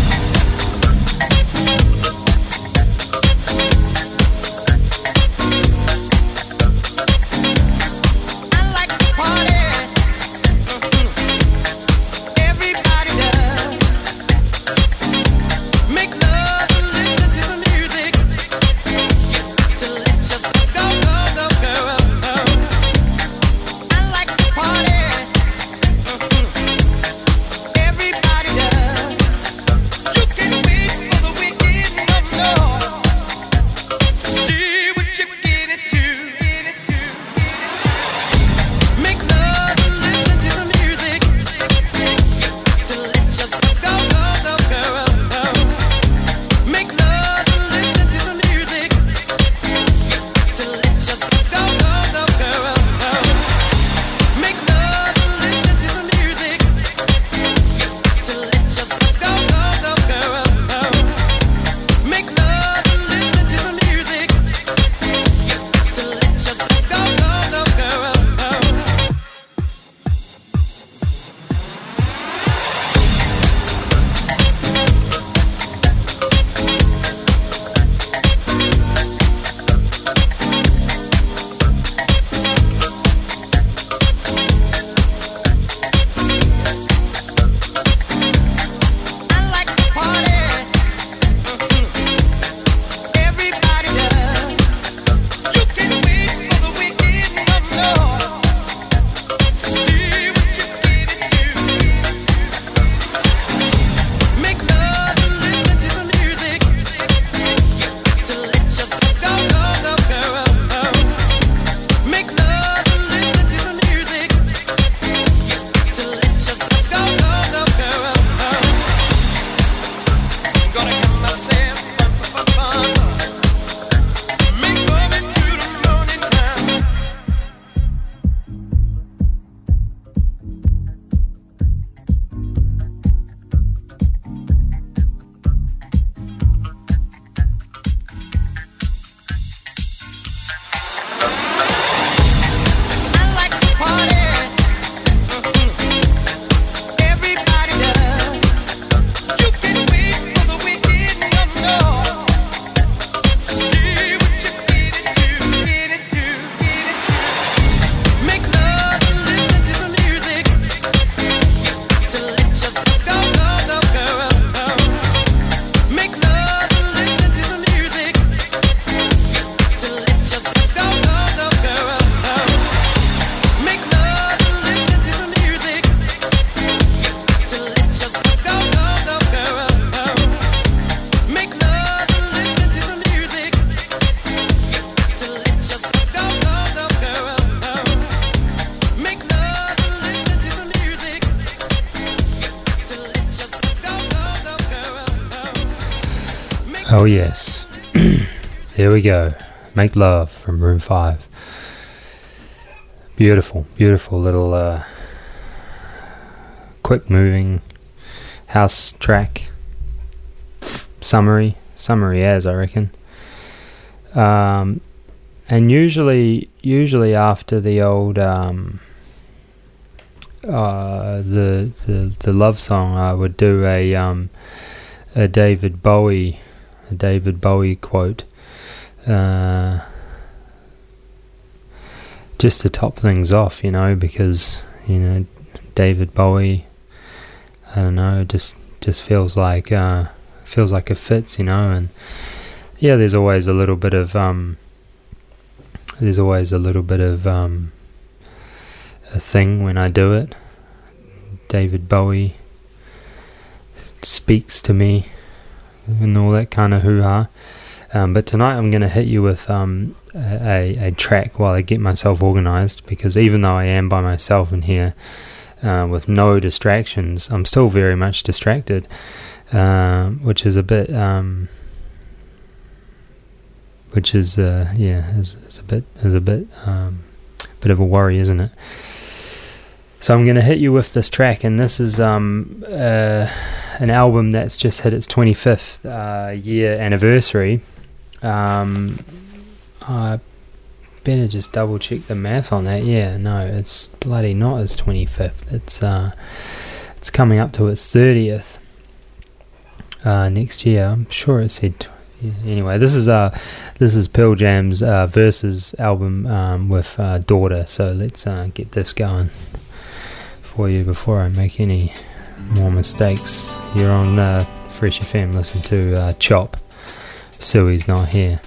We go. Make Love from Room 5. Beautiful, beautiful little uh, quick moving house track. Summary, summary as I reckon. Um, and usually usually after the old um, uh, the the the love song, I would do a um, a David Bowie a David Bowie quote. Uh, just to top things off, you know, because you know David Bowie. I don't know, just just feels like uh, feels like it fits, you know, and yeah, there's always a little bit of um, there's always a little bit of um, a thing when I do it. David Bowie speaks to me and all that kind of hoo ha. Um, but tonight I'm going to hit you with um, a, a track while I get myself organized because even though I am by myself in here uh, with no distractions, I'm still very much distracted, uh, which is a bit. Um, which is uh, yeah, is, is a bit is a bit um, bit of a worry, isn't it? So I'm going to hit you with this track, and this is um, uh, an album that's just hit its 25th uh, year anniversary. Um, I better just double check the math on that. Yeah, no, it's bloody not its 25th. It's uh, it's coming up to its 30th uh, next year. I'm sure it said. Tw- anyway, this is uh, this is Pearl Jam's uh, Versus album um, with uh, Daughter. So let's uh, get this going for you before I make any more mistakes. You're on uh, Fresh FM. Listen to uh, Chop. Suey's not here.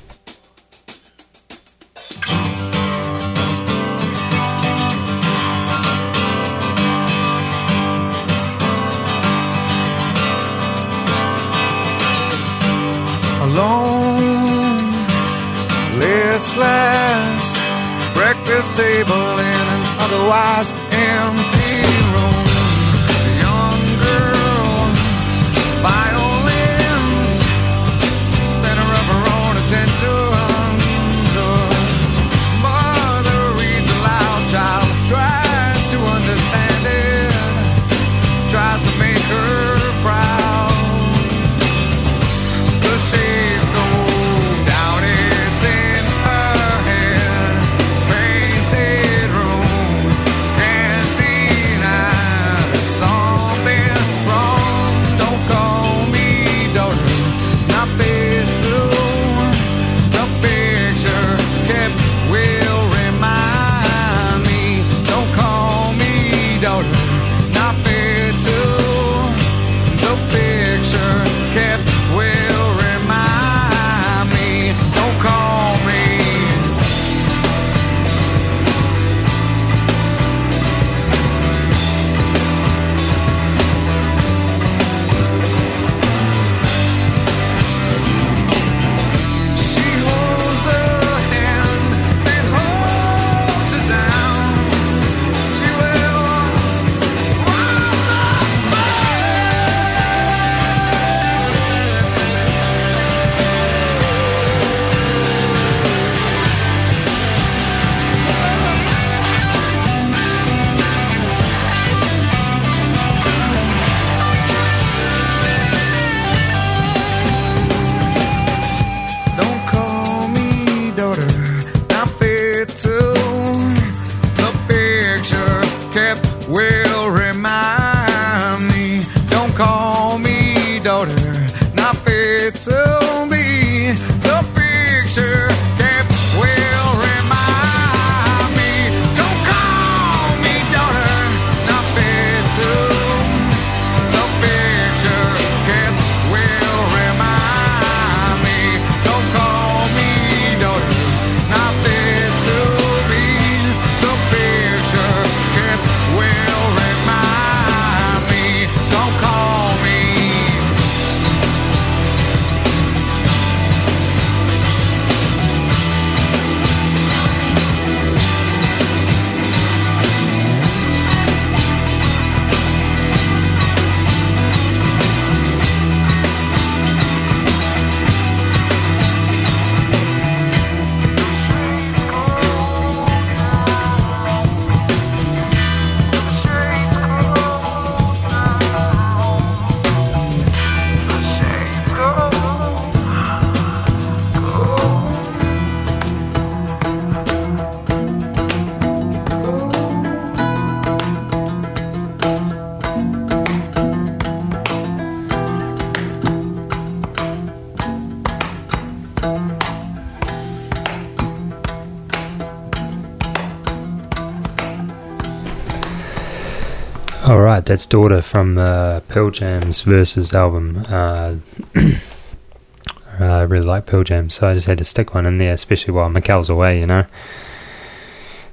That's Daughter from uh, Pearl Jam's Versus album. Uh, I really like Pearl Jam, so I just had to stick one in there, especially while Mikel's away, you know.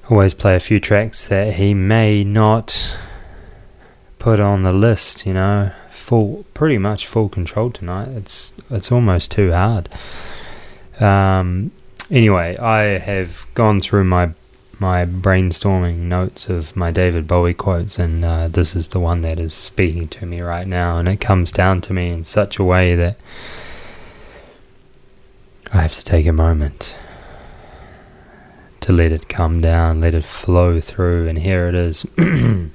Always play a few tracks that he may not put on the list, you know. Full, pretty much full control tonight. It's it's almost too hard. Um, anyway, I have gone through my my brainstorming notes of my David Bowie quotes, and uh, this is the one that is speaking to me right now, and it comes down to me in such a way that I have to take a moment to let it come down, let it flow through, and here it is. and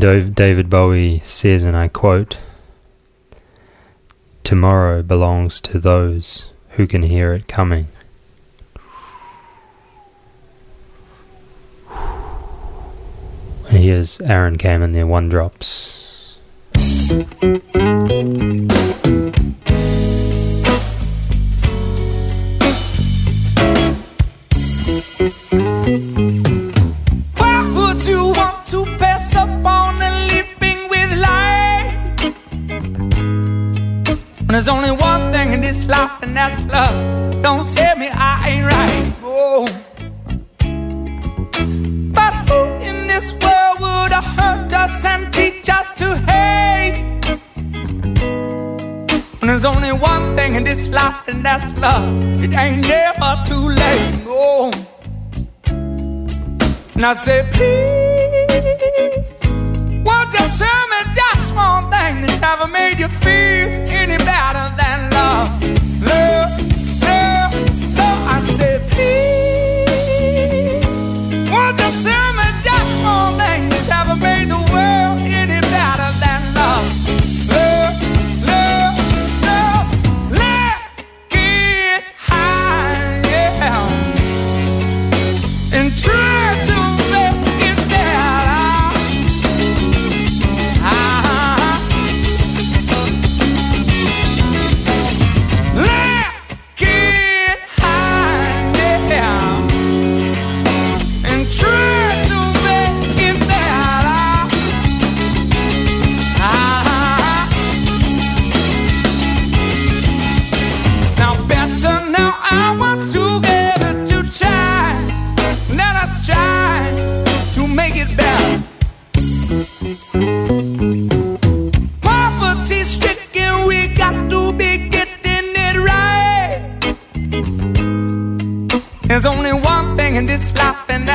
David Bowie says, and I quote, Tomorrow belongs to those who can hear it coming. And here's Aaron Kamm and their one drops. Why would you want to pass up on the living with? When there's only one thing in this life, and that's love. Don't tell me I ain't right. Oh. Us and teach us to hate? And there's only one thing in this life, and that's love. It ain't never too late. Oh. And I said, please, won't you tell me just one thing that ever made you feel any better than? Love, love,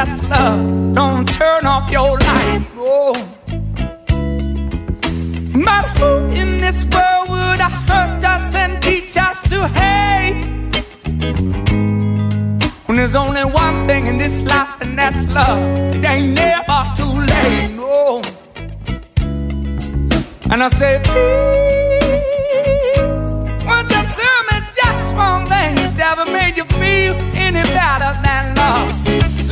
that's love. Don't turn off your light. Oh. But who in this world would have hurt us and teach us to hate? When there's only one thing in this life, and that's love. It ain't never too late, no. And I say, please, won't you tell me just one thing that ever made you feel any better than love?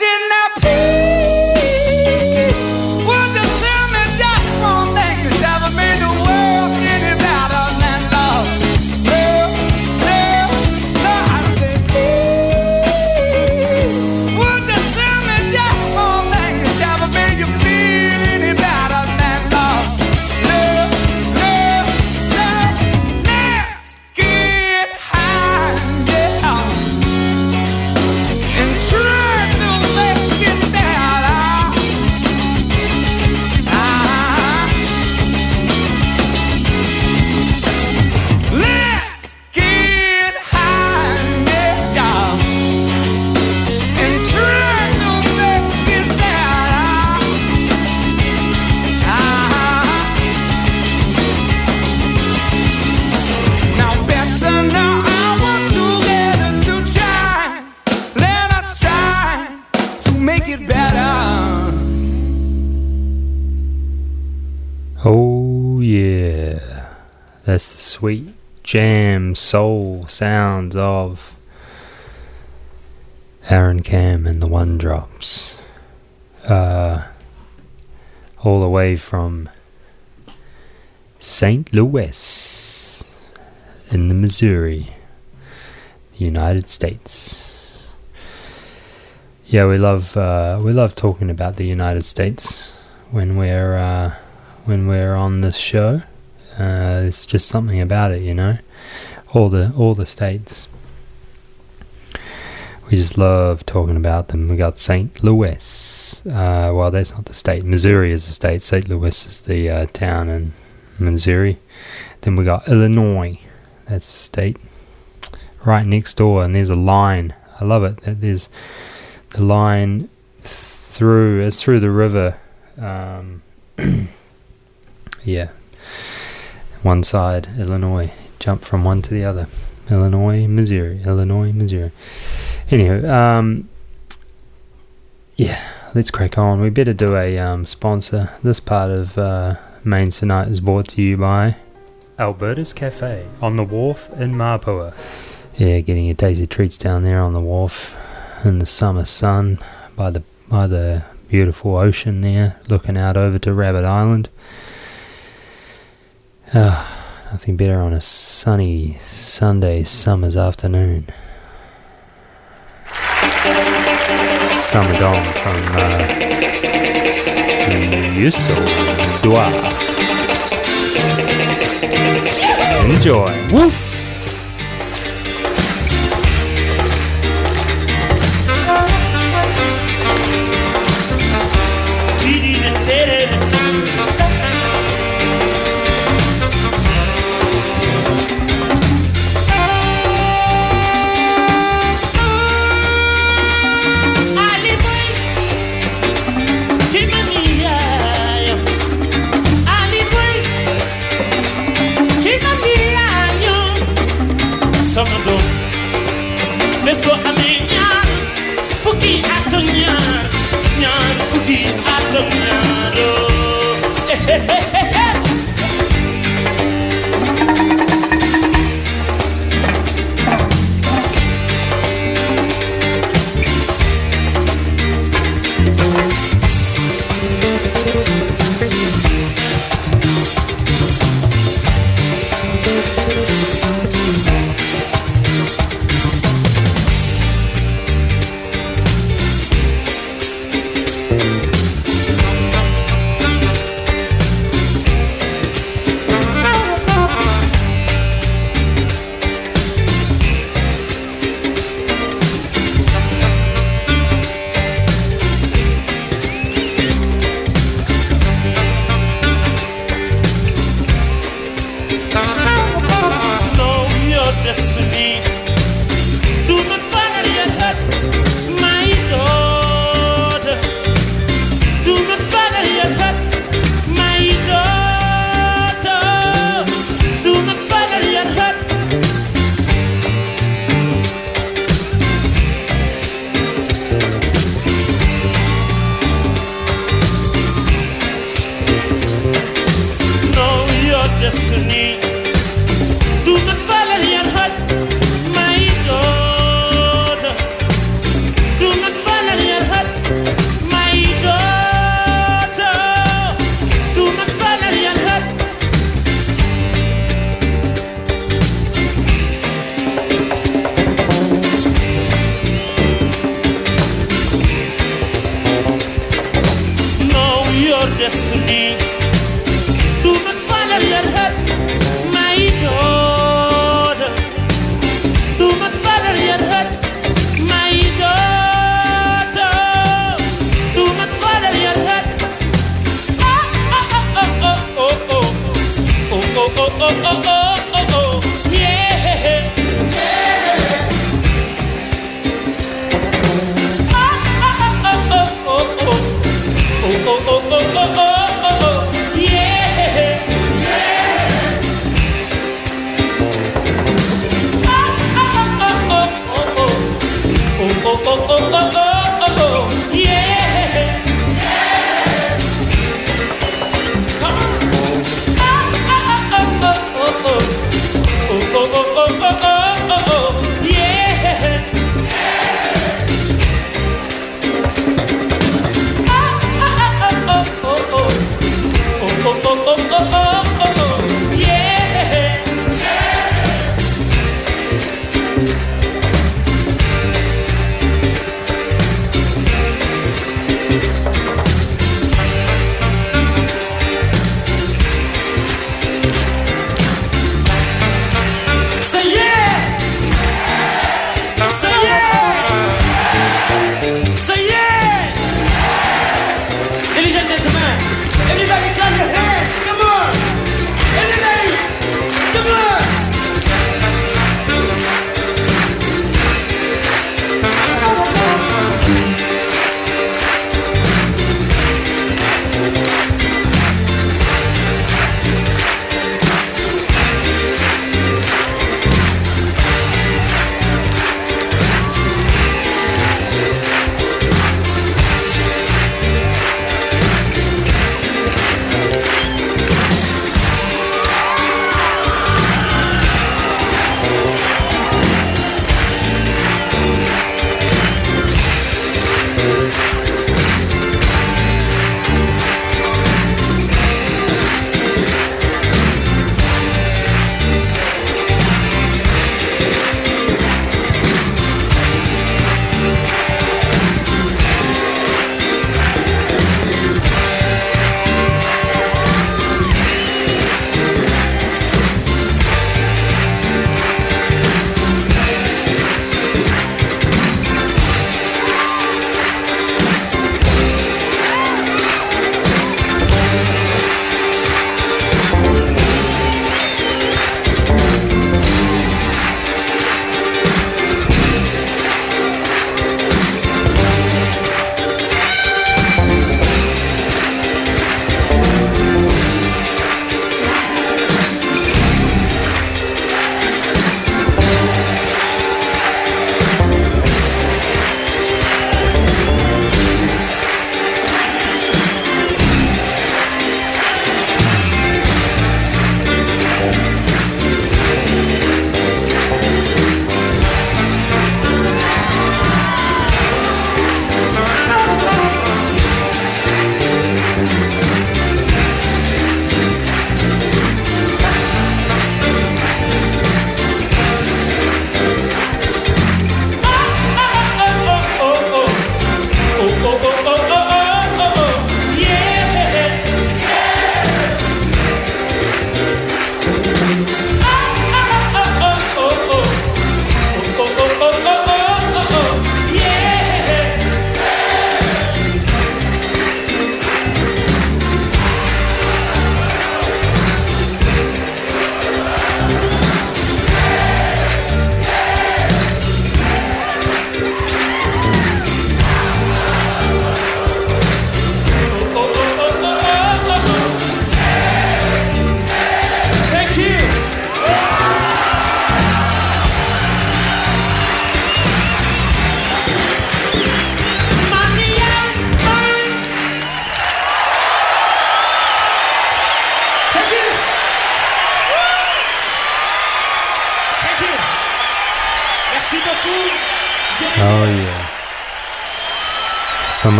I said That's the sweet jam soul sounds of Aaron Kamm and the One Drops. Uh, all the way from St. Louis in the Missouri, United States. Yeah, we love uh, we love talking about the United States when we're uh, when we're on this show. Uh, it's just something about it, you know. All the all the states. We just love talking about them. We got St. Louis. Uh, well, that's not the state. Missouri is the state. St. Louis is the uh, town in Missouri. Then we got Illinois. That's the state. Right next door, and there's a line. I love it. that There's the line through. It's through the river. Um, yeah. One side, Illinois. Jump from one to the other. Illinois, Missouri. Illinois, Missouri. Anywho, um, yeah, let's crack on. We better do a um, sponsor. This part of uh, Mains Tonight is brought to you by Alberta's Cafe on the wharf in Mapua. Yeah, getting your tasty treats down there on the wharf in the summer sun by the by the beautiful ocean there, looking out over to Rabbit Island. Ah, nothing better on a sunny Sunday summer's afternoon. Summer Dong from uh, Youssou N'Dour. Enjoy. Ak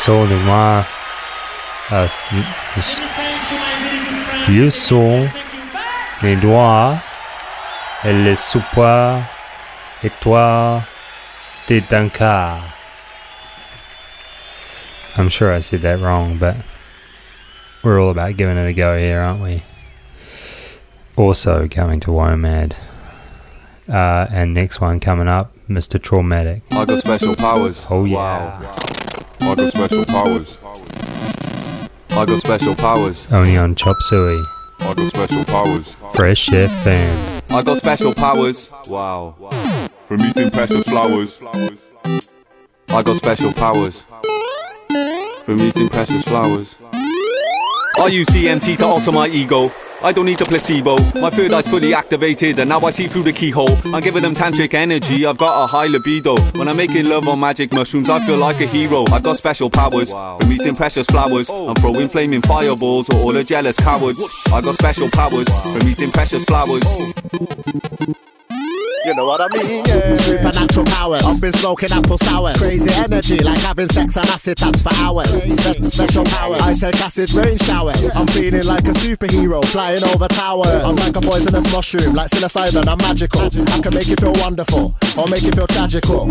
Youssou N'Dour. Uh, Youssou N'Dour. Et le super et toi Dankar. I'm sure I said that wrong, but we're all about giving it a go here, aren't we? Also going to WOMAD. Uh, and next one coming up, Mr. Traumatik. I got special powers. Oh yeah. I got special powers. I got special powers. Only on Chop Suey. I got special powers. Fresh FM. I got special powers. Wow. From eating precious flowers. I got special powers. From eating precious flowers. I use DMT to alter my ego. I don't need a placebo. My third eye's fully activated, and now I see through the keyhole. I'm giving them tantric energy. I've got a high libido. When I'm making love on magic mushrooms, I feel like a hero. I've got special powers from eating precious flowers. I'm throwing flaming fireballs at all the jealous cowards. I've got special powers from eating precious flowers. Oh. You know what I mean? Yeah. Supernatural powers. I've been smoking apple sours. Crazy energy, like having sex on acid taps for hours. Spe- special powers. I take acid rain showers. I'm feeling like a superhero, flying over towers. I'm like a poisonous mushroom, like psilocybin. I'm magical. I can make you feel wonderful, or make you feel tragical.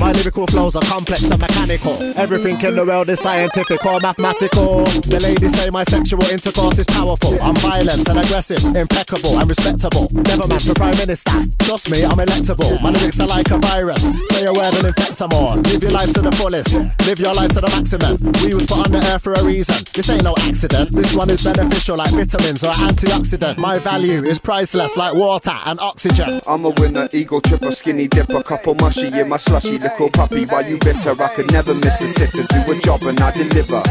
My lyrical flows are complex and mechanical. Everything in the world is scientific or mathematical. The ladies say my sexual intercourse is powerful. I'm violent and aggressive, impeccable and respectable. Never man for prime minister. Trust me, I'm electable. My lyrics are like a virus. Say a word and infect them all. Live your life to the fullest. Live your life to the maximum. We was put on the earth for a reason. This ain't no accident. This one is beneficial like vitamins or antioxidant. My value is priceless like water and oxygen. I'm a winner, ego tripper, skinny dipper, couple mushy in my slushy, little puppy. Why you bitter? I could never miss a sitter. Do a job and I deliver.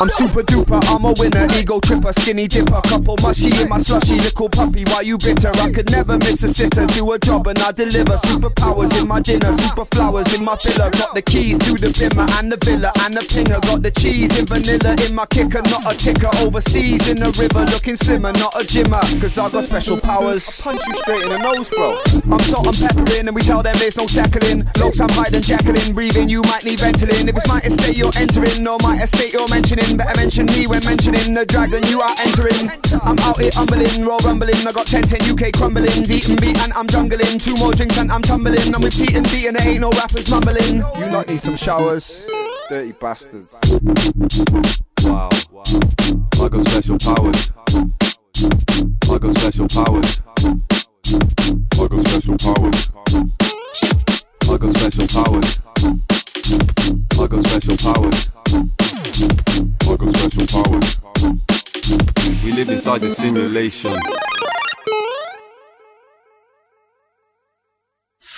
I'm super duper, I'm a winner, ego tripper, skinny dipper, couple mushy in my slushy, little puppy. Why you bitter? I could never miss a sitter. Do a job and I deliver. Superpowers in my dinner, super flowers in my filler. Got the keys to the bimmer and the villa and the pinger. Got the cheese in vanilla in my kicker, not a ticker. Overseas in the river, looking slimmer, not a gymmer. Cause I got special powers. I punch you straight in the nose, bro. I'm salt and peppering, and we tell them there's no tackling. Lokes, I'm hiding, jackling, breathing. You might need ventilating. If it's my estate you're entering, or my estate you're mentioning, better mention me when mentioning the dragon you are entering. I'm out here humbling, raw rumbling. I got 10 10 UK crumbling, beat and beat, and I'm jungling. Two more drinks and I'm tumbling. I'm with Pete and beating, there ain't no rappers mumbling. You lot need some showers, dirty bastards. Wow. I got special powers. I got special powers. I got special powers. I got special powers. I got special powers. I got special powers. We live inside the simulation.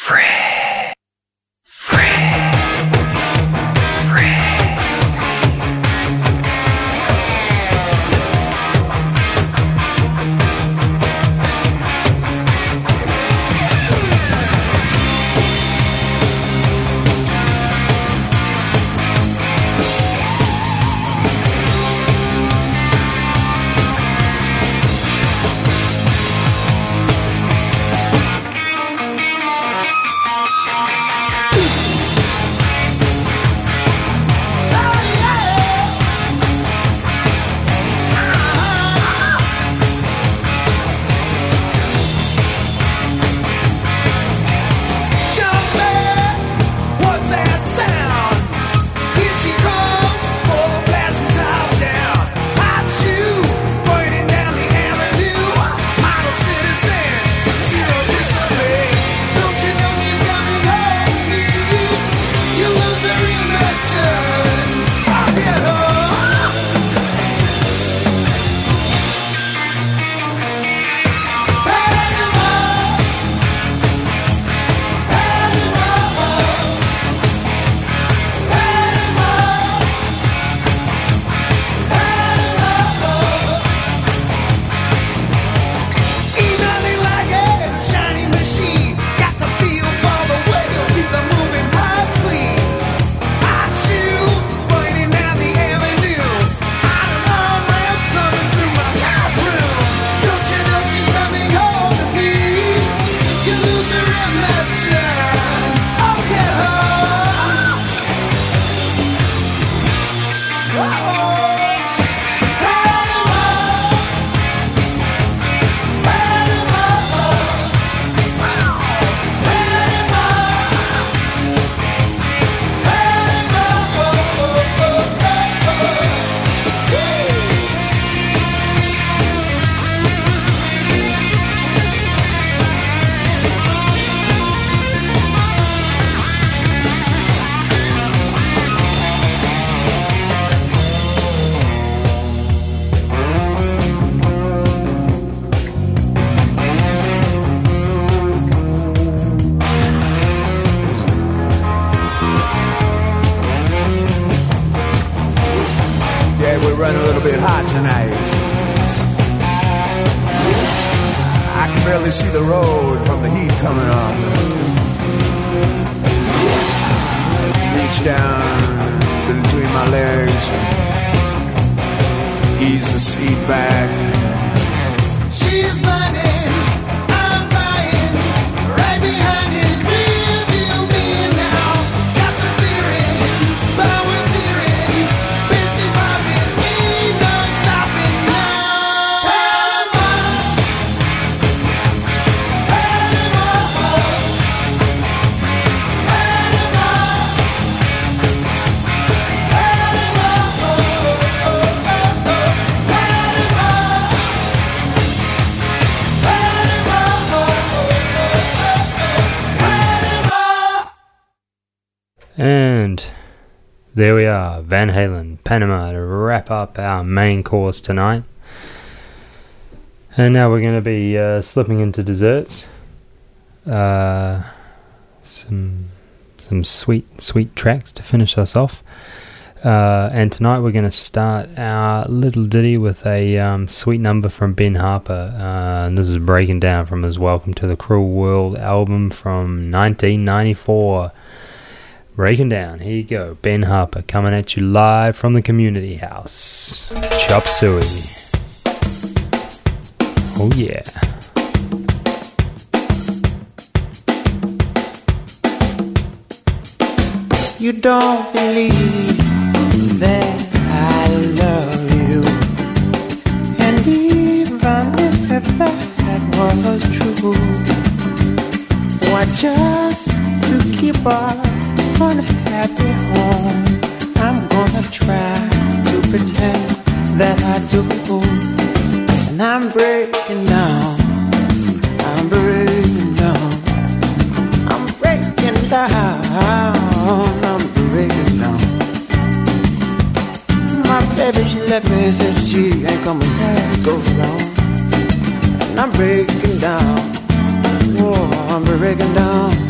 free, free. barely see the road from the heat coming up. Reach down between my legs, ease the seat back. There we are, Van Halen, Panama, to wrap up our main course tonight. And now we're going to be uh, slipping into desserts. Uh, some some sweet sweet tracks to finish us off. Uh, and tonight we're going to start our little ditty with a um, sweet number from Ben Harper. Uh, and this is breaking down from his Welcome to the Cruel World album from 1994. Breaking down. Here you go. Ben Harper coming at you live from the community house. Chop suey. Oh, yeah. You don't believe that I love you. And even if that was true, why just to keep our unhappy home, I'm gonna try to pretend that I do. And I'm breaking down. I'm breaking down. I'm breaking down. I'm breaking down. My baby, she left me, said she ain't coming back around. And I'm breaking down. Oh, I'm breaking down.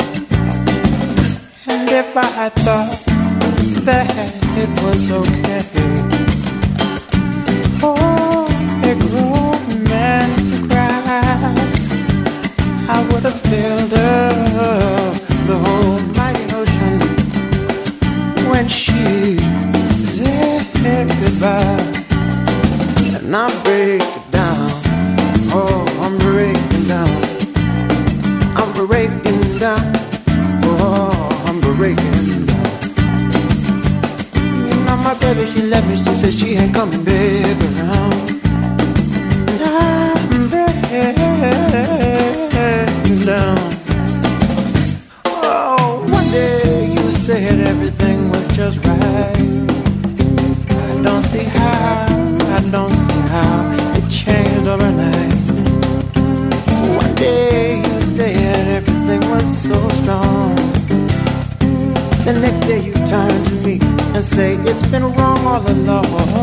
If I thought that it was okay for a grown man to cry, I would have filled up the whole mighty ocean when she said goodbye. And I Know she left me. She said she ain't coming back around. All along.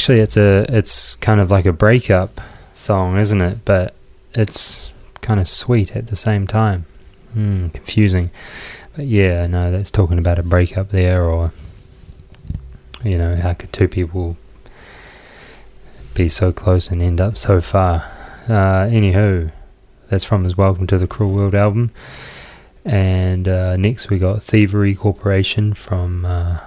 Actually, it's a it's kind of like a breakup song, isn't it? But it's kind of sweet at the same time. Hmm, confusing. But yeah, no, that's talking about a breakup there, or you know, how could two people be so close and end up so far? Uh, anywho, that's from his Welcome to the Cruel World album. And uh, next we got Thievery Corporation from uh,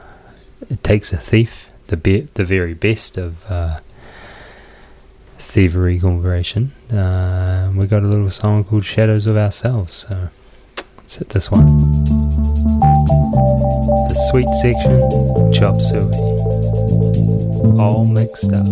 It Takes a Thief, the be- the very best of uh, Thievery Corporation. Uh, we got a little song called Shadows of Ourselves. So let's hit this one. The sweet section, chop suey. All mixed up.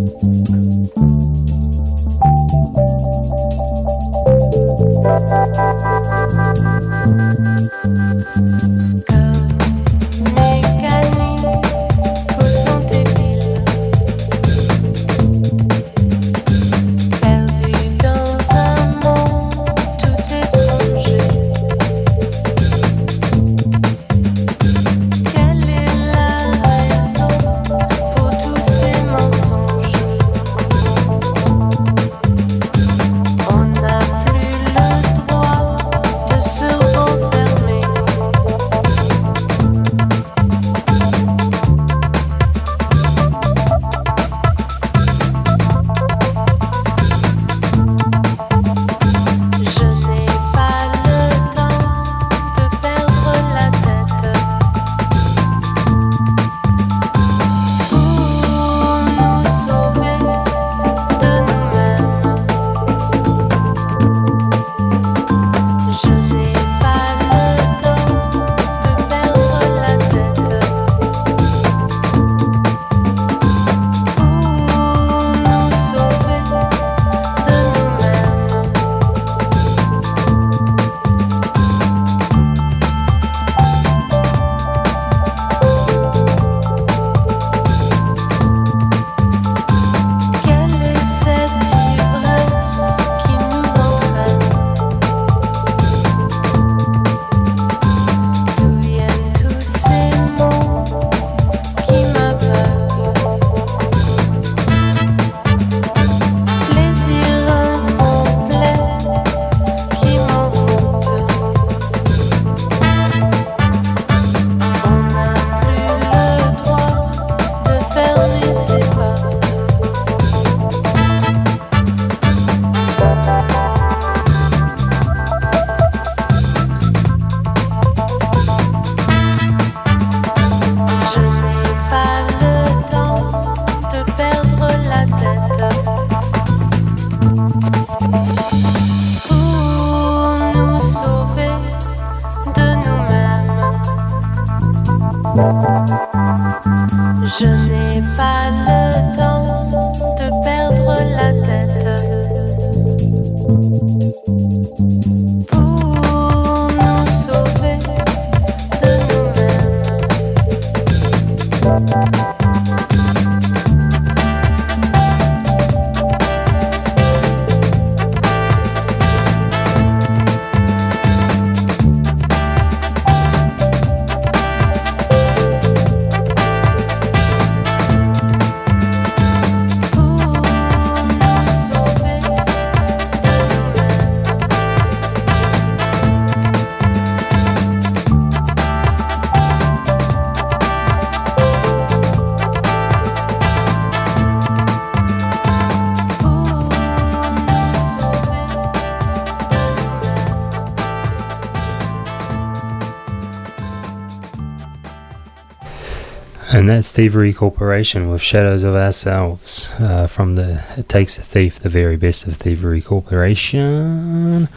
That's Thievery Corporation with Shadows of Ourselves uh, from the It Takes a Thief, the very best of Thievery Corporation.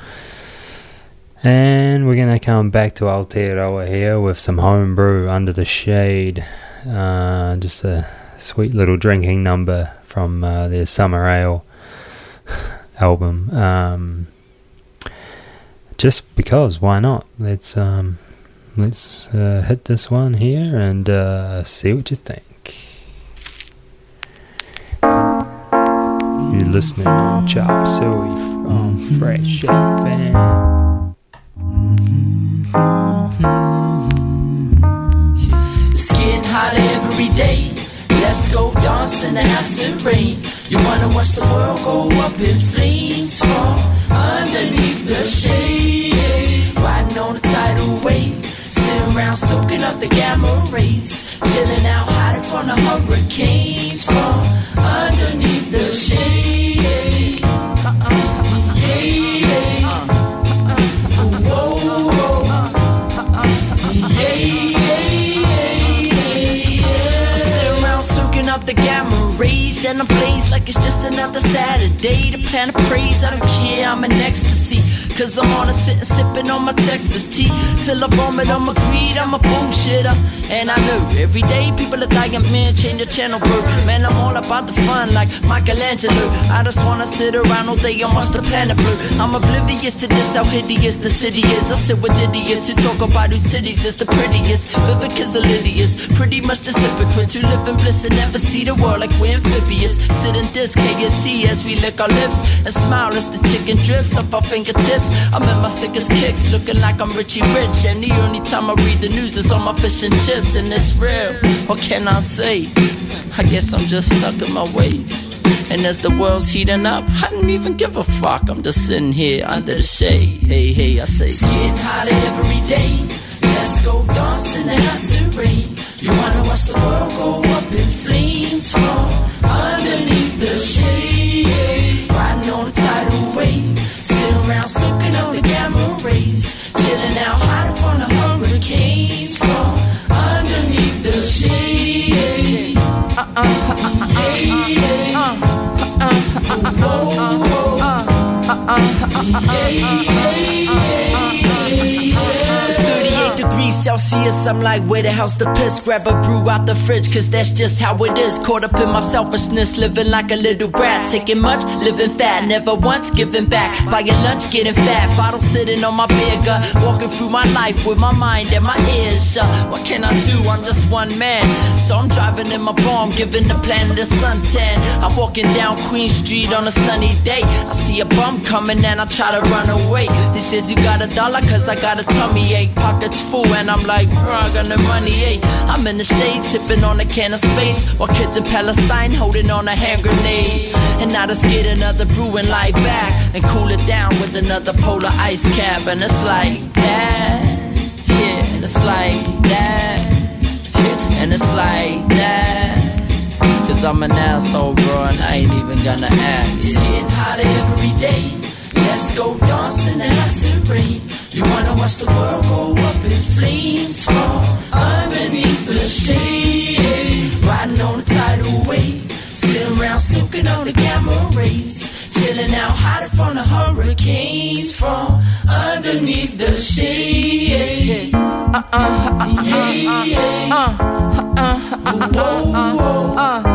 And we're going to come back to Aotearoa here with some homebrew under the shade. Uh, just a sweet little drinking number from uh, their Summer Ale album. Um, just because, why not? Let's um, let's uh, hit this one here and uh, see what you think. You're listening on Chop Suey from Fresh FM. up. And I knew every day people are dying, man, change your channel, bro Man, I'm all about the fun like Michelangelo. I just wanna sit around all day watch the planet, bro. I'm oblivious to this, how hideous the city is. I sit with idiots who talk about whose titties is the prettiest. Vivica's Lydia's pretty much just hypocrites Who live in bliss and never see the world like we're amphibious. Sit in this KFC as we lick our lips And smile as the chicken drips off our fingertips. I'm in my sickest kicks, looking like I'm Richie Rich. And the only time I read the news is on my fish and chips And it's real, what can I say? I guess I'm just stuck in my ways and as the world's heating up, I don't even give a fuck. I'm just sitting here under the shade. Hey, hey, I say, it's getting hotter every day. Let's go dance in the rain. You wanna watch the world go up in flames from underneath the shade. yeah, yeah. Degrees Celsius, I'm like, where the hell's the piss? Grab a brew out the fridge, cause that's just how it is. Caught up in my selfishness, living like a little brat. Taking much, living fat, never once giving back. Buying lunch, getting fat, bottle sitting on my beer gut. Walking through my life with my mind and my ears shut. What can I do? I'm just one man. So I'm driving in my bomb, giving the planet a suntan. I'm walking down Queen Street on a sunny day. I see a bum coming and I try to run away. He says, You got a dollar? Cause I got a tummy ache. Pockets full, and I'm like, I got no money, eh? I'm in the shade, sipping on a can of spades. While kids in Palestine holding on a hand grenade. And I just get another brew and lie back and cool it down with another polar ice cap. And it's like that, yeah, and it's like that, yeah, and it's like that. Cause I'm an asshole, bro, and I ain't even gonna act. It's getting hotter every day. Let's go dancing in acid rain. You wanna watch the world go up in flames from underneath the shade. Riding on the tidal wave, sitting around soaking up the gamma rays. Chilling out, hiding from the hurricanes from underneath the shade. Uh uh uh uh uh uh uh uh uh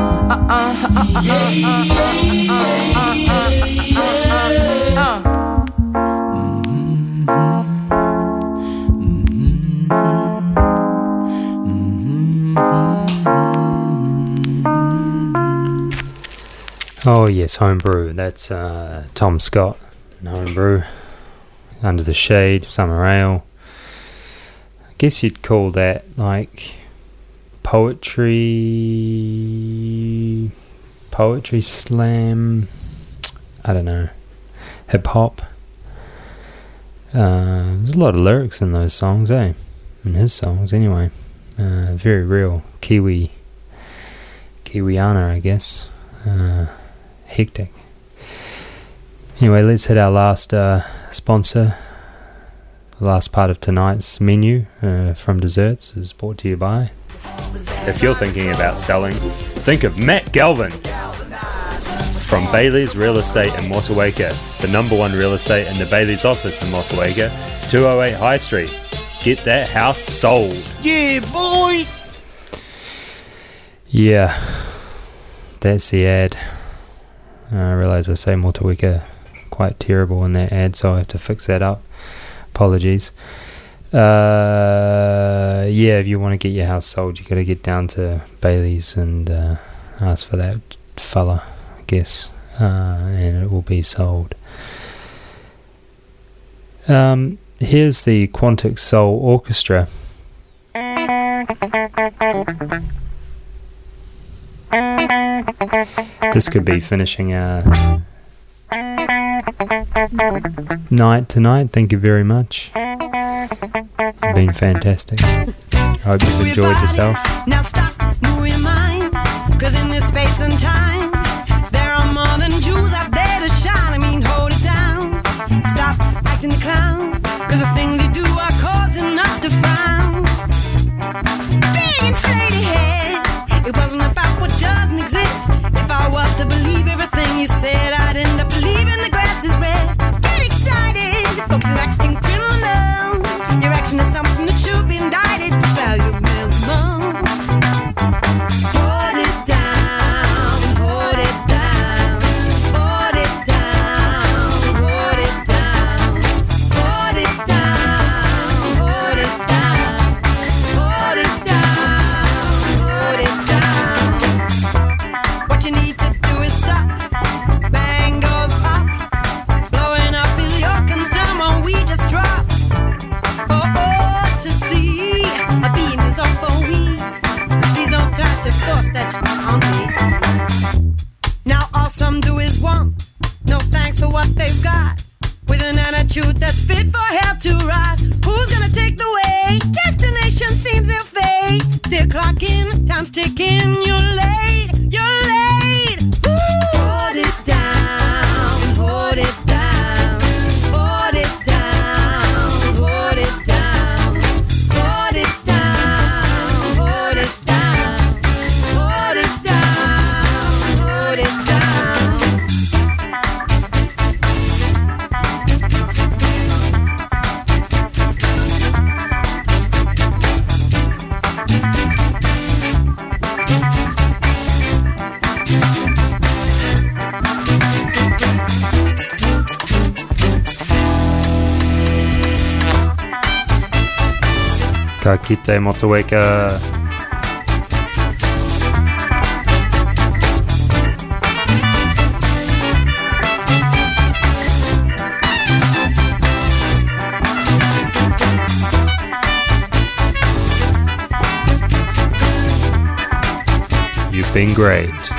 uh Oh yes, homebrew. That's uh, Tom Scott, and homebrew. Under the shade, summer ale. I guess you'd call that like poetry, poetry slam. I don't know, hip hop. Uh, there's a lot of lyrics in those songs, eh? In his songs, anyway. Uh, very real Kiwi, Kiwiana, I guess. Uh, hectic. Anyway, let's hit our last uh, sponsor. The last part of tonight's menu uh, from desserts is brought to you by. If you're thinking about selling, think of Matt Galvin from Bayleys Real Estate in Motueka, the number one real estate in the Bayleys office in Motueka, 208 High Street. Get that house sold. Yeah, boy. Yeah, that's the ad. I realise I say Motueka quite terrible in that ad, so I have to fix that up. Apologies. Uh, yeah, if you want to get your house sold, you got to get down to Bayleys and uh, ask for that fella, I guess, uh, and it will be sold. Um, here's the Quantic Soul Orchestra. This could be finishing our night tonight. Thank you very much. You've been fantastic. I hope you've enjoyed yourself. Your action some do is want. No thanks for what they've got. With an attitude that's fit for hell to ride. Who's gonna take the way? Destination seems ill fate. Still clocking, time's ticking. You're late, Ka kite Motueka. You've been great.